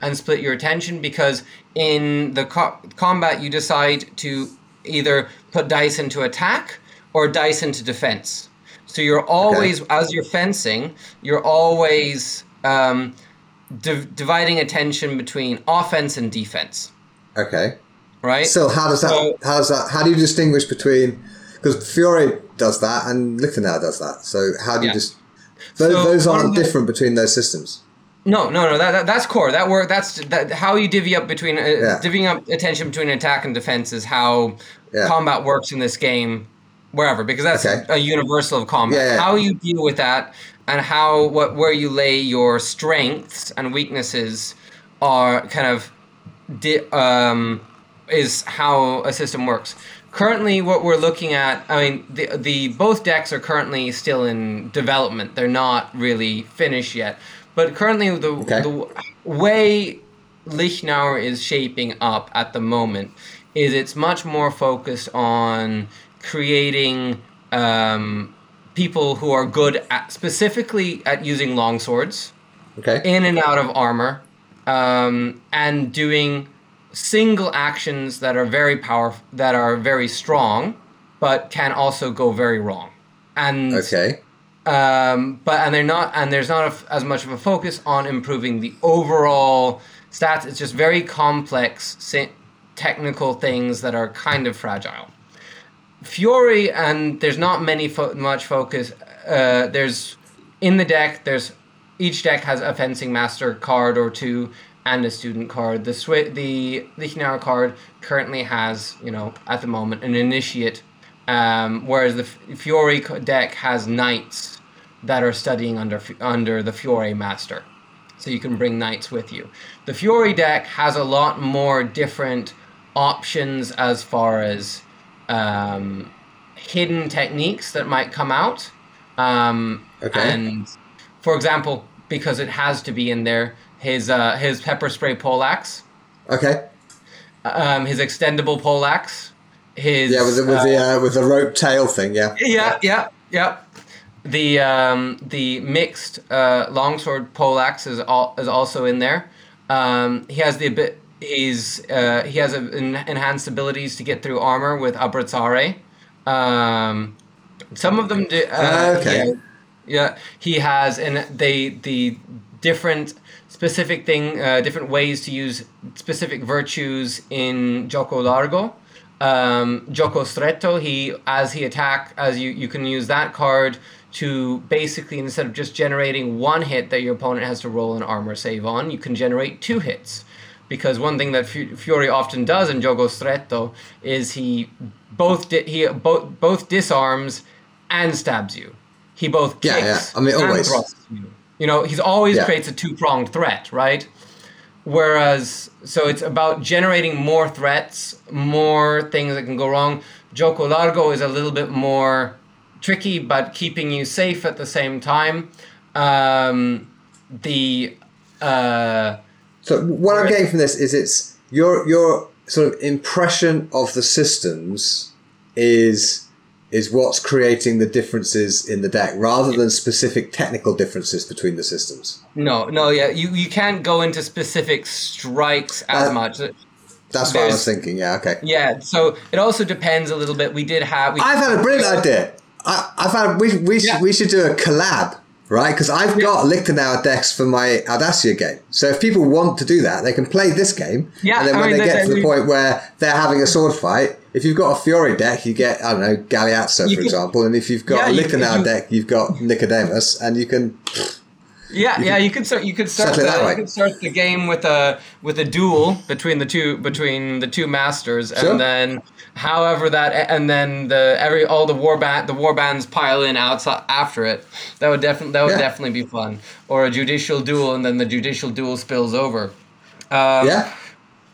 and split your attention because in the co- combat you decide to either put dice into attack or dice into defense. So you're always, as you're fencing, you're always um, div- dividing attention between offense and defense. Okay. Right. So how does that? So- how does that? How do you distinguish between? Because Fiore does that and Lichtenauer does that. So how do you just? Those, So those aren't the- different between those systems. No, no, no. That, that that's core. That work. That's that. How you divvy up between uh, Yeah. divvying up attention between attack and defense is how Yeah. combat works in this game, wherever because that's Okay. a universal of combat. Yeah, yeah. How you deal with that and how what where you lay your strengths and weaknesses are kind of di- um, is how a system works. Currently, what we're looking at, I mean, the the both decks are currently still in development. They're not really finished yet. But currently, the Okay. the way Lichtenauer is shaping up at the moment is it's much more focused on creating um, people who are good at specifically at using long swords Okay. in and out of armor um, and doing single actions that are very powerful that are very strong but can also go very wrong and okay. um, but and they're not and there's not a as much of a focus on improving the overall stats it's just very complex technical things that are kind of fragile Fiore and there's not many fo- much focus. Uh, there's in the deck. There's each deck has a fencing master card or two and a student card. The Swi- the Lichtenauer card currently has you know at the moment an initiate, um, whereas the F- Fiore deck has knights that are studying under under the Fiore master so you can bring knights with you. The Fiore deck has a lot more different options as far as um, hidden techniques that might come out. Um, Okay. And for example, because it has to be in there, his uh, his pepper spray poleaxe, Okay. um, his extendable poleaxe, his Yeah, with the with the uh, with the rope tail thing. Yeah. yeah, yeah, yeah. The um, the mixed uh, longsword poleaxe is all, is also in there. Um, he has the he's uh, he has a, en- enhanced abilities to get through armor with Abrazare. Um, some of them do. Uh, Ah, okay. Yeah, yeah, he has, and they the different specific thing, uh, different ways to use specific virtues in Gioco Largo. Um, Gioco Stretto, he as he attack, as you you can use that card to basically instead of just generating one hit that your opponent has to roll an armor save on, you can generate two hits. Because one thing that Fu- Fiore often does in Gioco Stretto is he both di- he both both disarms and stabs you. He both kicks yeah. I mean, and thrusts you. You know, he's always Yeah. creates a two pronged threat, right? Whereas, so it's about generating more threats, more things that can go wrong. Gioco Largo is a little bit more tricky, but keeping you safe at the same time. Um, the uh, So what I'm getting from this is it's your your sort of impression of the systems is is what's creating the differences in the deck rather than specific technical differences between the systems. no, no, yeah, you, you can't go into specific strikes as Uh, much. That's what I was thinking. Yeah. Okay. Yeah, so it also depends a little bit. We did have. We, I've had a brilliant idea. I, I've had we we should we should do a collab, right? Because I've got Lichtenauer decks for my Audacia game. So if people want to do that, they can play this game. Yeah, And then I when mean, they get to the point where they're having a sword fight, if you've got a Fiore deck, you get I don't know Galeazzo for can- example, and if you've got Yeah, a you- Lichtenauer you- deck, you've got Nicodemus, and you can. Yeah, yeah, you could start. You could start. The, that you could start the game with a with a duel between the two between the two masters, Sure. and then however that and then the every all the war band the war bands pile in outside after it. That would definitely that would Yeah. definitely be fun. Or a judicial duel, and then the judicial duel spills over. Um, yeah.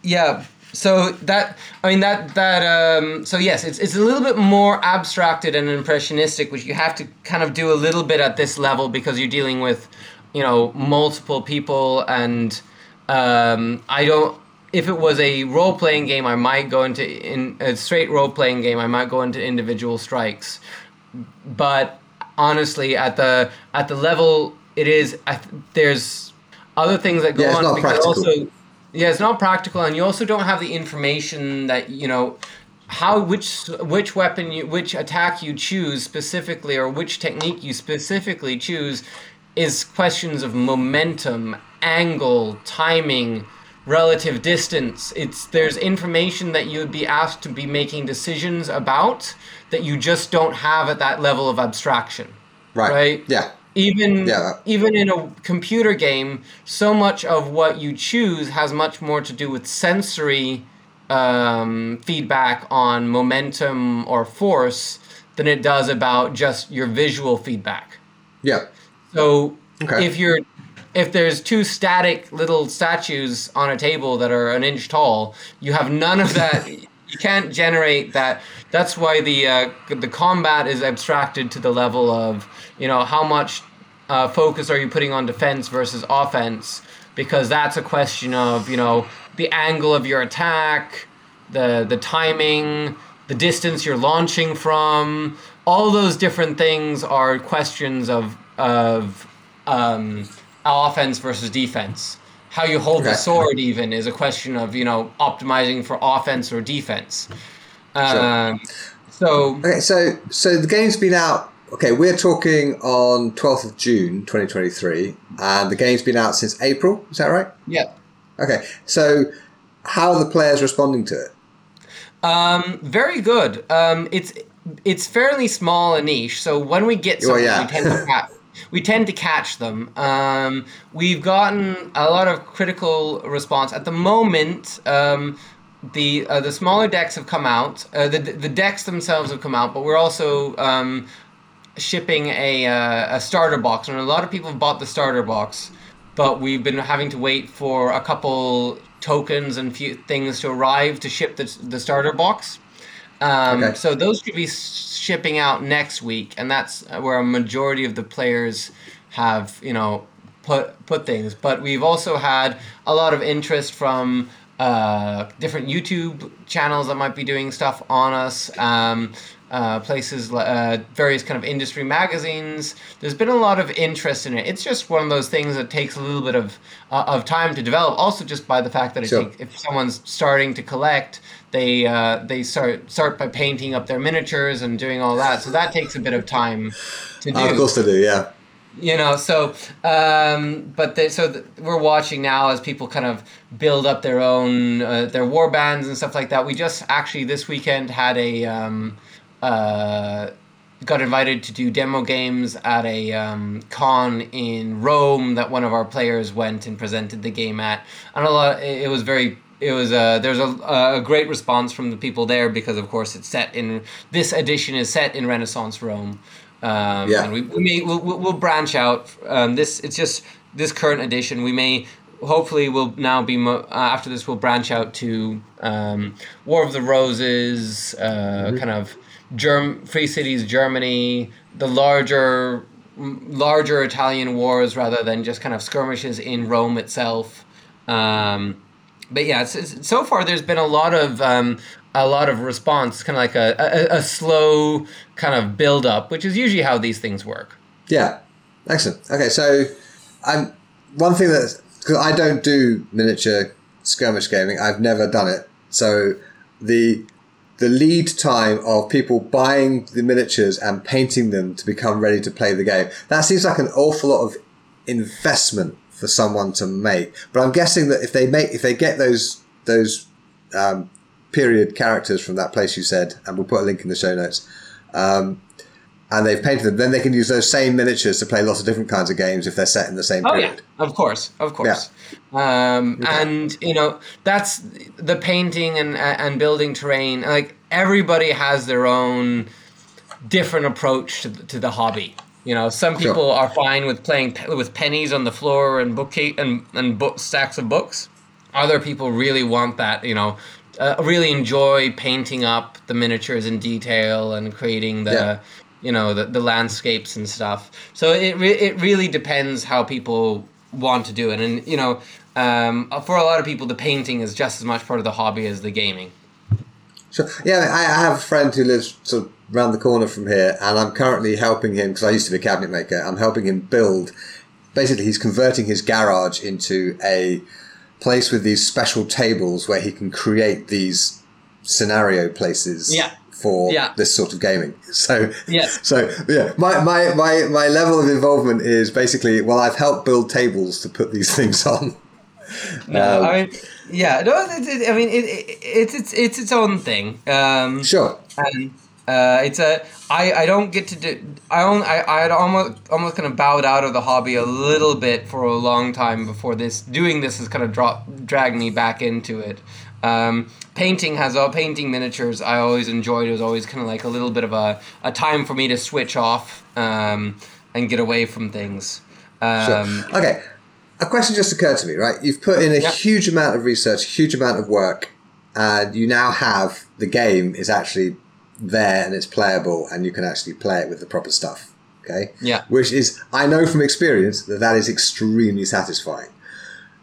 yeah. So that I mean that that um, so yes, it's it's a little bit more abstracted and impressionistic, which you have to kind of do a little bit at this level because you're dealing with, you know, multiple people and um, I don't. If it was a role playing game, I might go into in a straight role playing game. I might go into individual strikes, but honestly, at the at the level it is, I, th- there's other things that go Yeah, it's on not because practical. also yeah, it's not practical, and you also don't have the information that you know how which which weapon you which attack you choose specifically, or which technique you specifically choose. Is questions of momentum, angle, timing, relative distance. It's there's information that you would be asked to be making decisions about that you just don't have at that level of abstraction. Right. Right? Yeah. Even Yeah. even in a computer game, so much of what you choose has much more to do with sensory um, feedback on momentum or force than it does about just your visual feedback. Yeah. So Okay. if you're if there's two static little statues on a table that are an inch tall, you have none of that. you can't generate that. That's why the uh, the combat is abstracted to the level of you know how much uh, focus are you putting on defense versus offense because that's a question of you know the angle of your attack, the the timing, the distance you're launching from. All those different things are questions of of um, offense versus defense. How you hold the sword even is a question of you know optimizing for offense or defense. Um, so Okay, so so the game's been out. Okay, we're talking on 12th of June 2023, and the game's been out since April. Is that right? yeah. Okay, so how are the players responding to it? Um, very good. Um, it's it's fairly small and niche. So when we get Well, something, yeah. we tend to catch. We tend to catch them. Um, we've gotten a lot of critical response at the moment. Um, the uh, the smaller decks have come out. Uh, the the decks themselves have come out, but we're also um, shipping a uh, a starter box, and a lot of people have bought the starter box, but we've been having to wait for a couple tokens and few things to arrive to ship the the starter box. Um, Okay. So those should be shipping out next week, and that's where a majority of the players have you know put put things. But we've also had a lot of interest from uh, different YouTube channels that might be doing stuff on us. Um, uh, places, uh, various kind of industry magazines. There's been a lot of interest in it. It's just one of those things that takes a little bit of uh, of time to develop. Also, just by the fact that Sure. take, if someone's starting to collect, they uh, they start start by painting up their miniatures and doing all that. So that takes a bit of time to do of course they do. Yeah. you know so um, but they, so th- we're watching now as people kind of build up their own uh, their war bands and stuff like that we just actually this weekend had a um, uh, got invited to do demo games at a um, con in Rome that one of our players went and presented the game at and a lot it, was very it was uh, there's a, a great response from the people there because of course it's set in this edition is set in Renaissance Rome um, Yeah. and we, we may we'll, we'll branch out. Um, this it's just this current edition. We may hopefully we'll now be mo- uh, after this we'll branch out to um, War of the Roses, uh, kind of Germ Free Cities Germany, the larger larger Italian wars rather than just kind of skirmishes in Rome itself. Um, but yeah, it's, it's, so far there's been a lot of um, a lot of response, kind of like a, a, a slow kind of build up, which is usually how these things work. Yeah, excellent. Okay, so I'm one thing that because I don't do miniature skirmish gaming, I've never done it. So the the lead time of people buying the miniatures and painting them to become ready to play the game that seems like an awful lot of investment for someone to make. But I'm guessing that if they make if they get those those um, period characters from that place you said, and we'll put a link in the show notes. Um, and they've painted them, then they can use those same miniatures to play lots of different kinds of games if they're set in the same period. Oh yeah, of course, of course. Um, And you know that's the painting and and building terrain. Like everybody has their own different approach to the, to the hobby. You know, some Sure. people are fine with playing pe- with pennies on the floor and bookcase and and book stacks of books. Other people really want that. You know, uh, really enjoy painting up the miniatures in detail and creating the Yeah. You know the, the landscapes and stuff. So it re- it really depends how people want to do it, and you know. Um, for a lot of people, the painting is just as much part of the hobby as the gaming. Sure. Yeah, I, have a friend who lives sort of round the corner from here, and I'm currently helping him because I used to be a cabinet maker. I'm helping him build. Basically, he's converting his garage into a place with these special tables where he can create these scenario places Yeah. For Yeah. this sort of gaming. So Yes. so yeah, my, my, my, my level of involvement is basically well, I've helped build tables to put these things on. No, Um, I mean, yeah, no, it's, it, I mean, it, it, it's it's it's its own thing. Um, Sure. and uh, it's a I, I don't get to do I only I I had almost almost kind of bowed out of the hobby a little bit for a long time before this doing this has kind of dropped dragged me back into it. Um, painting has all painting miniatures I always enjoyed. It was always kind of like a little bit of a, a time for me to switch off um, and get away from things. Sure. Um, okay. A question just occurred to me, right? You've put in a Yeah. huge amount of research, a huge amount of work, and you now have the game is actually there and it's playable and you can actually play it with the proper stuff. Okay? Yeah. Which is, I know from experience that that is extremely satisfying.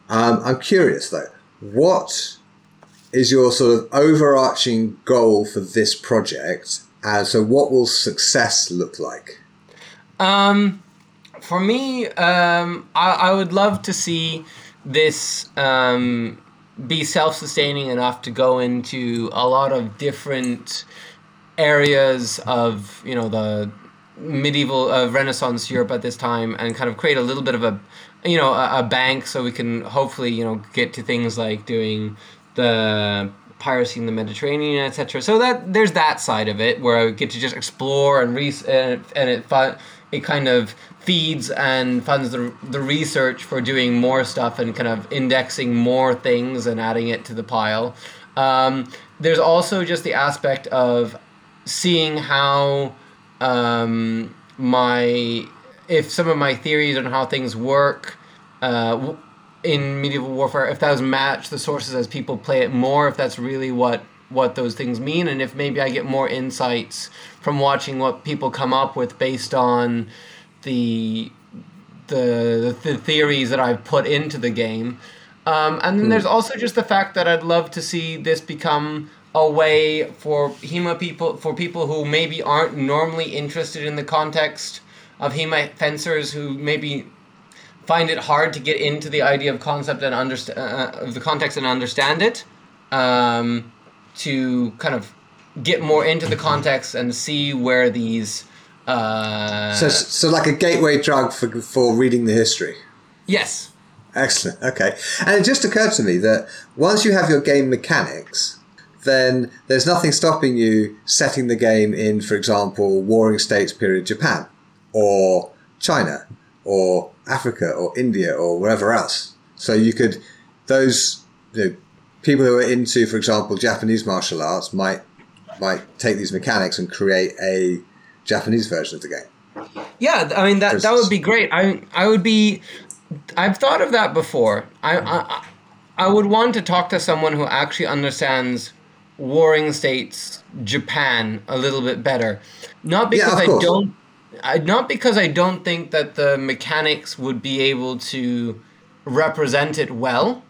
Um, I'm curious though, what is your sort of overarching goal for this project? And so, what will success look like? Um, for me, um, I, I would love to see this um, be self-sustaining enough to go into a lot of different areas of you know the medieval uh, Renaissance Europe at this time, and kind of create a little bit of a you know a, a bank so we can hopefully you know get to things like doing the piracy in the Mediterranean, etc. So that there's that side of it where I get to just explore and re- and, and it fu- it kind of feeds and funds the, the research for doing more stuff and kind of indexing more things and adding it to the pile. Um, there's also just the aspect of seeing how um, my if some of my theories on how things work uh, in medieval warfare, if those match the sources as people play it more, if that's really what what those things mean, and if maybe I get more insights from watching what people come up with based on the the the theories that I've put into the game. Um, and then there's also just the fact that I'd love to see this become a way for HEMA people, for people who maybe aren't normally interested in the context of HEMA fencers, who maybe find it hard to get into the idea of concept and understand uh, of the context and understand it, um, to kind of get more into the context and see where these. Uh, So, so like a gateway drug for, for reading the history. yes. Excellent. Okay. And it just occurred to me that once you have your game mechanics, then there's nothing stopping you setting the game in, for example, Warring States period Japan, or China, or Africa, or India, or wherever else. So you could, those you know, people who are into, for example, Japanese martial arts might might take these mechanics and create a Japanese version of the game. Yeah, I mean that that would be great. I I would be. I've thought of that before. I I, I would want to talk to someone who actually understands warring states Japan a little bit better. Not because of I don't. I, not because I don't think that the mechanics would be able to represent it well,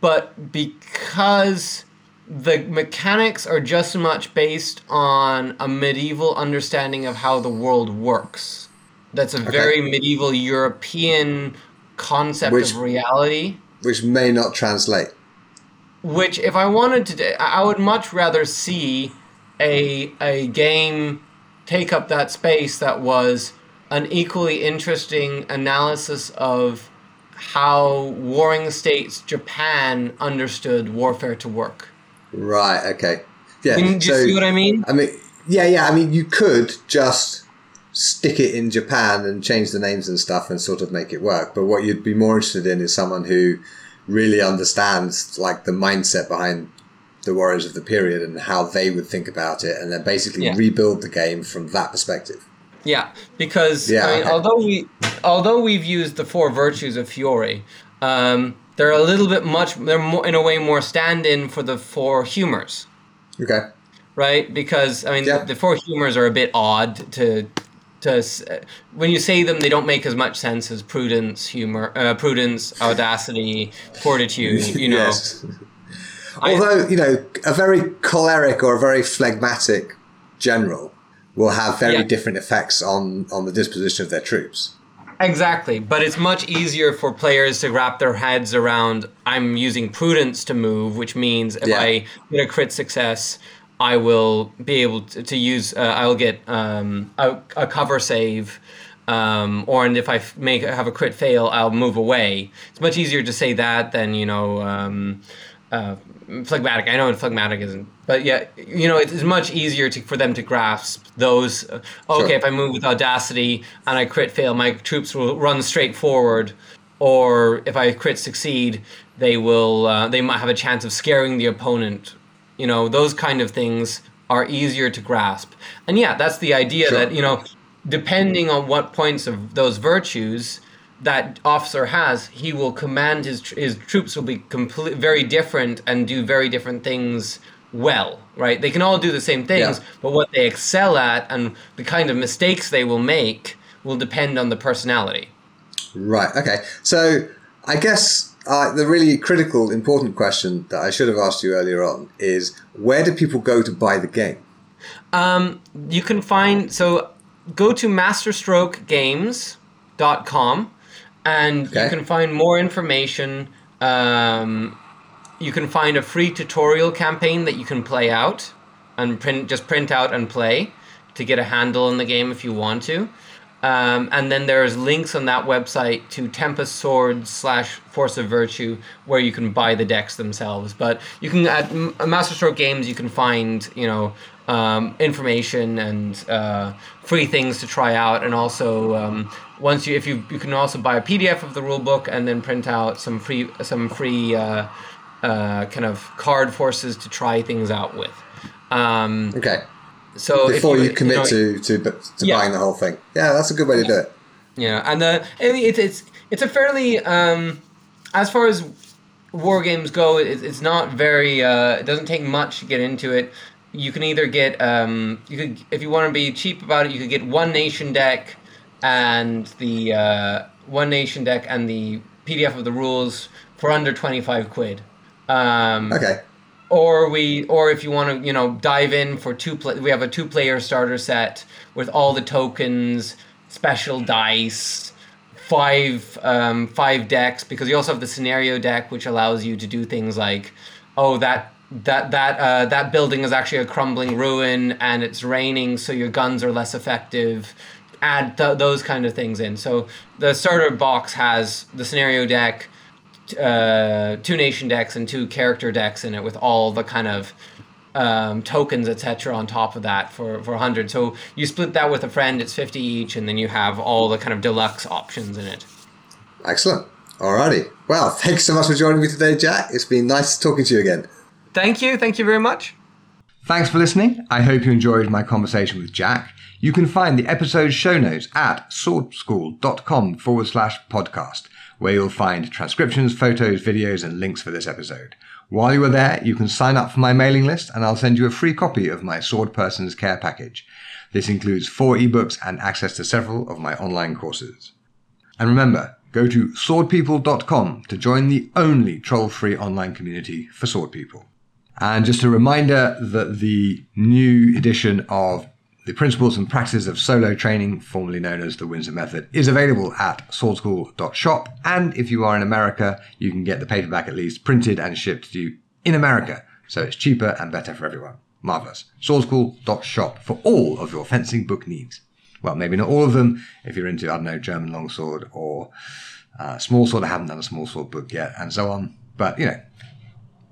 but because the mechanics are just as much based on a medieval understanding of how the world works. That's a very medieval European concept Which- of reality. Which may not translate. Which, if I wanted to, I I would much rather see a a game take up that space that was an equally interesting analysis of how warring states Japan understood warfare to work. Right. Okay. Yeah. Do you so- see what I mean? I mean, yeah, yeah. I mean, you could just stick it in Japan and change the names and stuff and sort of make it work. But what you'd be more interested in is someone who really understands like the mindset behind the warriors of the period and how they would think about it, and then basically Yeah. rebuild the game from that perspective. Yeah, because Yeah, I mean, although we although we've used the four virtues of Fiore, um, they're a little bit much. They're more, in a way more stand-in for the four humors, Okay. right? Because I mean, Yeah. the, the four humors are a bit odd to to when you say them, they don't make as much sense as prudence, humor, uh, prudence, audacity, fortitude. You know, Yes. Although you know, a very choleric or a very phlegmatic general will have very Yeah. different effects on on the disposition of their troops. Exactly, but it's much easier for players to wrap their heads around. I'm using prudence to move, which means if Yeah. I get a crit success, I will be able to, to use. Uh, I'll get um, a, a cover save, um, or and if I f- make have a crit fail, I'll move away. It's much easier to say that than you know. Um, uh, phlegmatic. I know phlegmatic isn't, but yeah, you know, it's much easier to, for them to grasp those. Uh, okay, Sure. if I move with audacity and I crit fail, my troops will run straight forward. Or if I crit succeed, they will. Uh, they might have a chance of scaring the opponent. You know, those kind of things are easier to grasp. And yeah, that's the idea Sure. that you know, depending on what points of those virtues that officer has, he will command his tr- his troops will be complete, very different and do very different things well. Right? They can all do the same things, Yeah. but what they excel at and the kind of mistakes they will make will depend on the personality. Right. Okay. So I guess uh, the really critical, important question that I should have asked you earlier on is where do people go to buy the game? Um, you can find so go to masterstrokegames.com and Okay. you can find more information. Um, you can find a free tutorial campaign that you can play out and print just print out and play to get a handle on the game if you want to. Um, and then there's links on that website to Tempus Swords slash Force of Virtue where you can buy the decks themselves. But you can at M- Masterstroke Games you can find you know um, information and uh, free things to try out, and also um, once you if you you can also buy a PDF of the rulebook and then print out some free some free uh, uh, kind of card forces to try things out with. Um, Okay. so Before you, commit know, to to, to Yeah. buying the whole thing. Yeah, that's a good way to do it. Yeah, and uh, mean, it's it's it's a fairly um, as far as war games go, it, it's not very. Uh, it doesn't take much to get into it. You can either get um, you could if you want to be cheap about it, you could get one nation deck and the uh, one nation deck and the PDF of the rules for under twenty five quid. Um, Okay. or we or if you want to you know dive in for two play we have a two player starter set with all the tokens special dice five um, five decks because you also have the scenario deck which allows you to do things like oh that that that uh, that building is actually a crumbling ruin and it's raining so your guns are less effective add th- those kind of things in so the starter box has the scenario deck uh, two nation decks and two character decks in it with all the kind of um, tokens etc on top of that for, for 100 so you split that with a friend it's 50 each and then you have all the kind of deluxe options in it Excellent. Alrighty. Well, thanks so much for joining me today, Jack. It's been nice talking to you again. Thank you thank you very much Thanks for listening. I hope you enjoyed my conversation with Jack. You can find the episode show notes at swordschool.com forward slash podcast, where you'll find transcriptions, photos, videos, and links for this episode. While you are there, you can sign up for my mailing list and I'll send you a free copy of my Sword Person's Care package. This includes four ebooks and access to several of my online courses. And remember, go to swordpeople.com to join the only troll-free online community for sword people. And just a reminder that the new edition of the Principles and Practices of Solo Training, formerly known as the Windsor Method, is available at swordschool.shop. And if you are in America, you can get the paperback at least printed and shipped to you in America. So it's cheaper and better for everyone. Marvelous. Swordschool.shop for all of your fencing book needs. Well, maybe not all of them. If you're into, I don't know, German longsword or uh, small sword, I haven't done a small sword book yet, and so on. But, you know,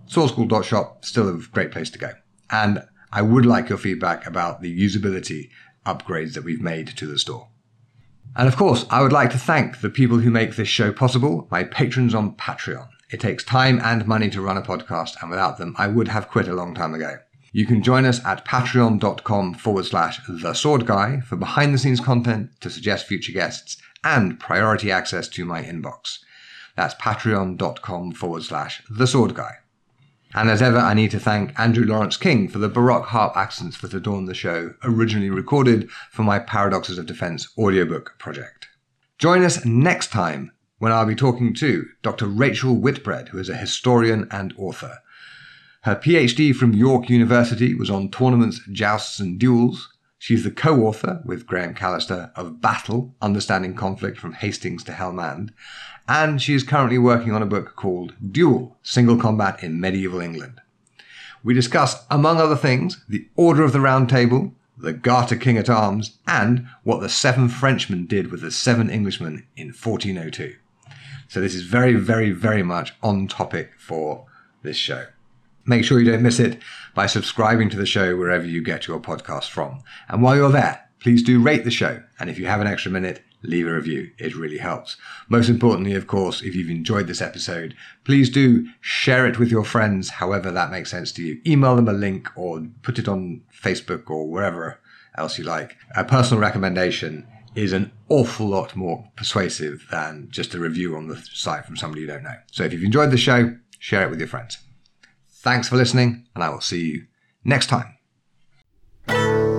Swordschool.shop, still a great place to go. And I would like your feedback about the usability upgrades that we've made to the store. And of course, I would like to thank the people who make this show possible, my patrons on Patreon. It takes time and money to run a podcast, and without them, I would have quit a long time ago. You can join us at patreon.com forward slash the sword guy for behind the scenes content to suggest future guests and priority access to my inbox. That's patreon.com forward slash the sword guy. And as ever, I need to thank Andrew Lawrence King for the Baroque harp accents that adorn the show, originally recorded for my Paradoxes of Defense audiobook project. Join us next time when I'll be talking to Dr. Rachel Whitbread, who is a historian and author. Her PhD from York University was on tournaments, jousts, and duels. She's the co author with Graham Callister of Battle Understanding Conflict from Hastings to Helmand, and she is currently working on a book called Duel Single Combat in Medieval England. We discuss, among other things, the Order of the Round Table, the Garter King at Arms, and what the seven Frenchmen did with the seven Englishmen in 1402. So this is very, very, very much on topic for this show. Make sure you don't miss it by subscribing to the show wherever you get your podcast from. And while you're there, please do rate the show. And if you have an extra minute, leave a review. It really helps. Most importantly, of course, if you've enjoyed this episode, please do share it with your friends, however that makes sense to you. Email them a link or put it on Facebook or wherever else you like. A personal recommendation is an awful lot more persuasive than just a review on the site from somebody you don't know. So if you've enjoyed the show, share it with your friends. Thanks for listening, and I will see you next time.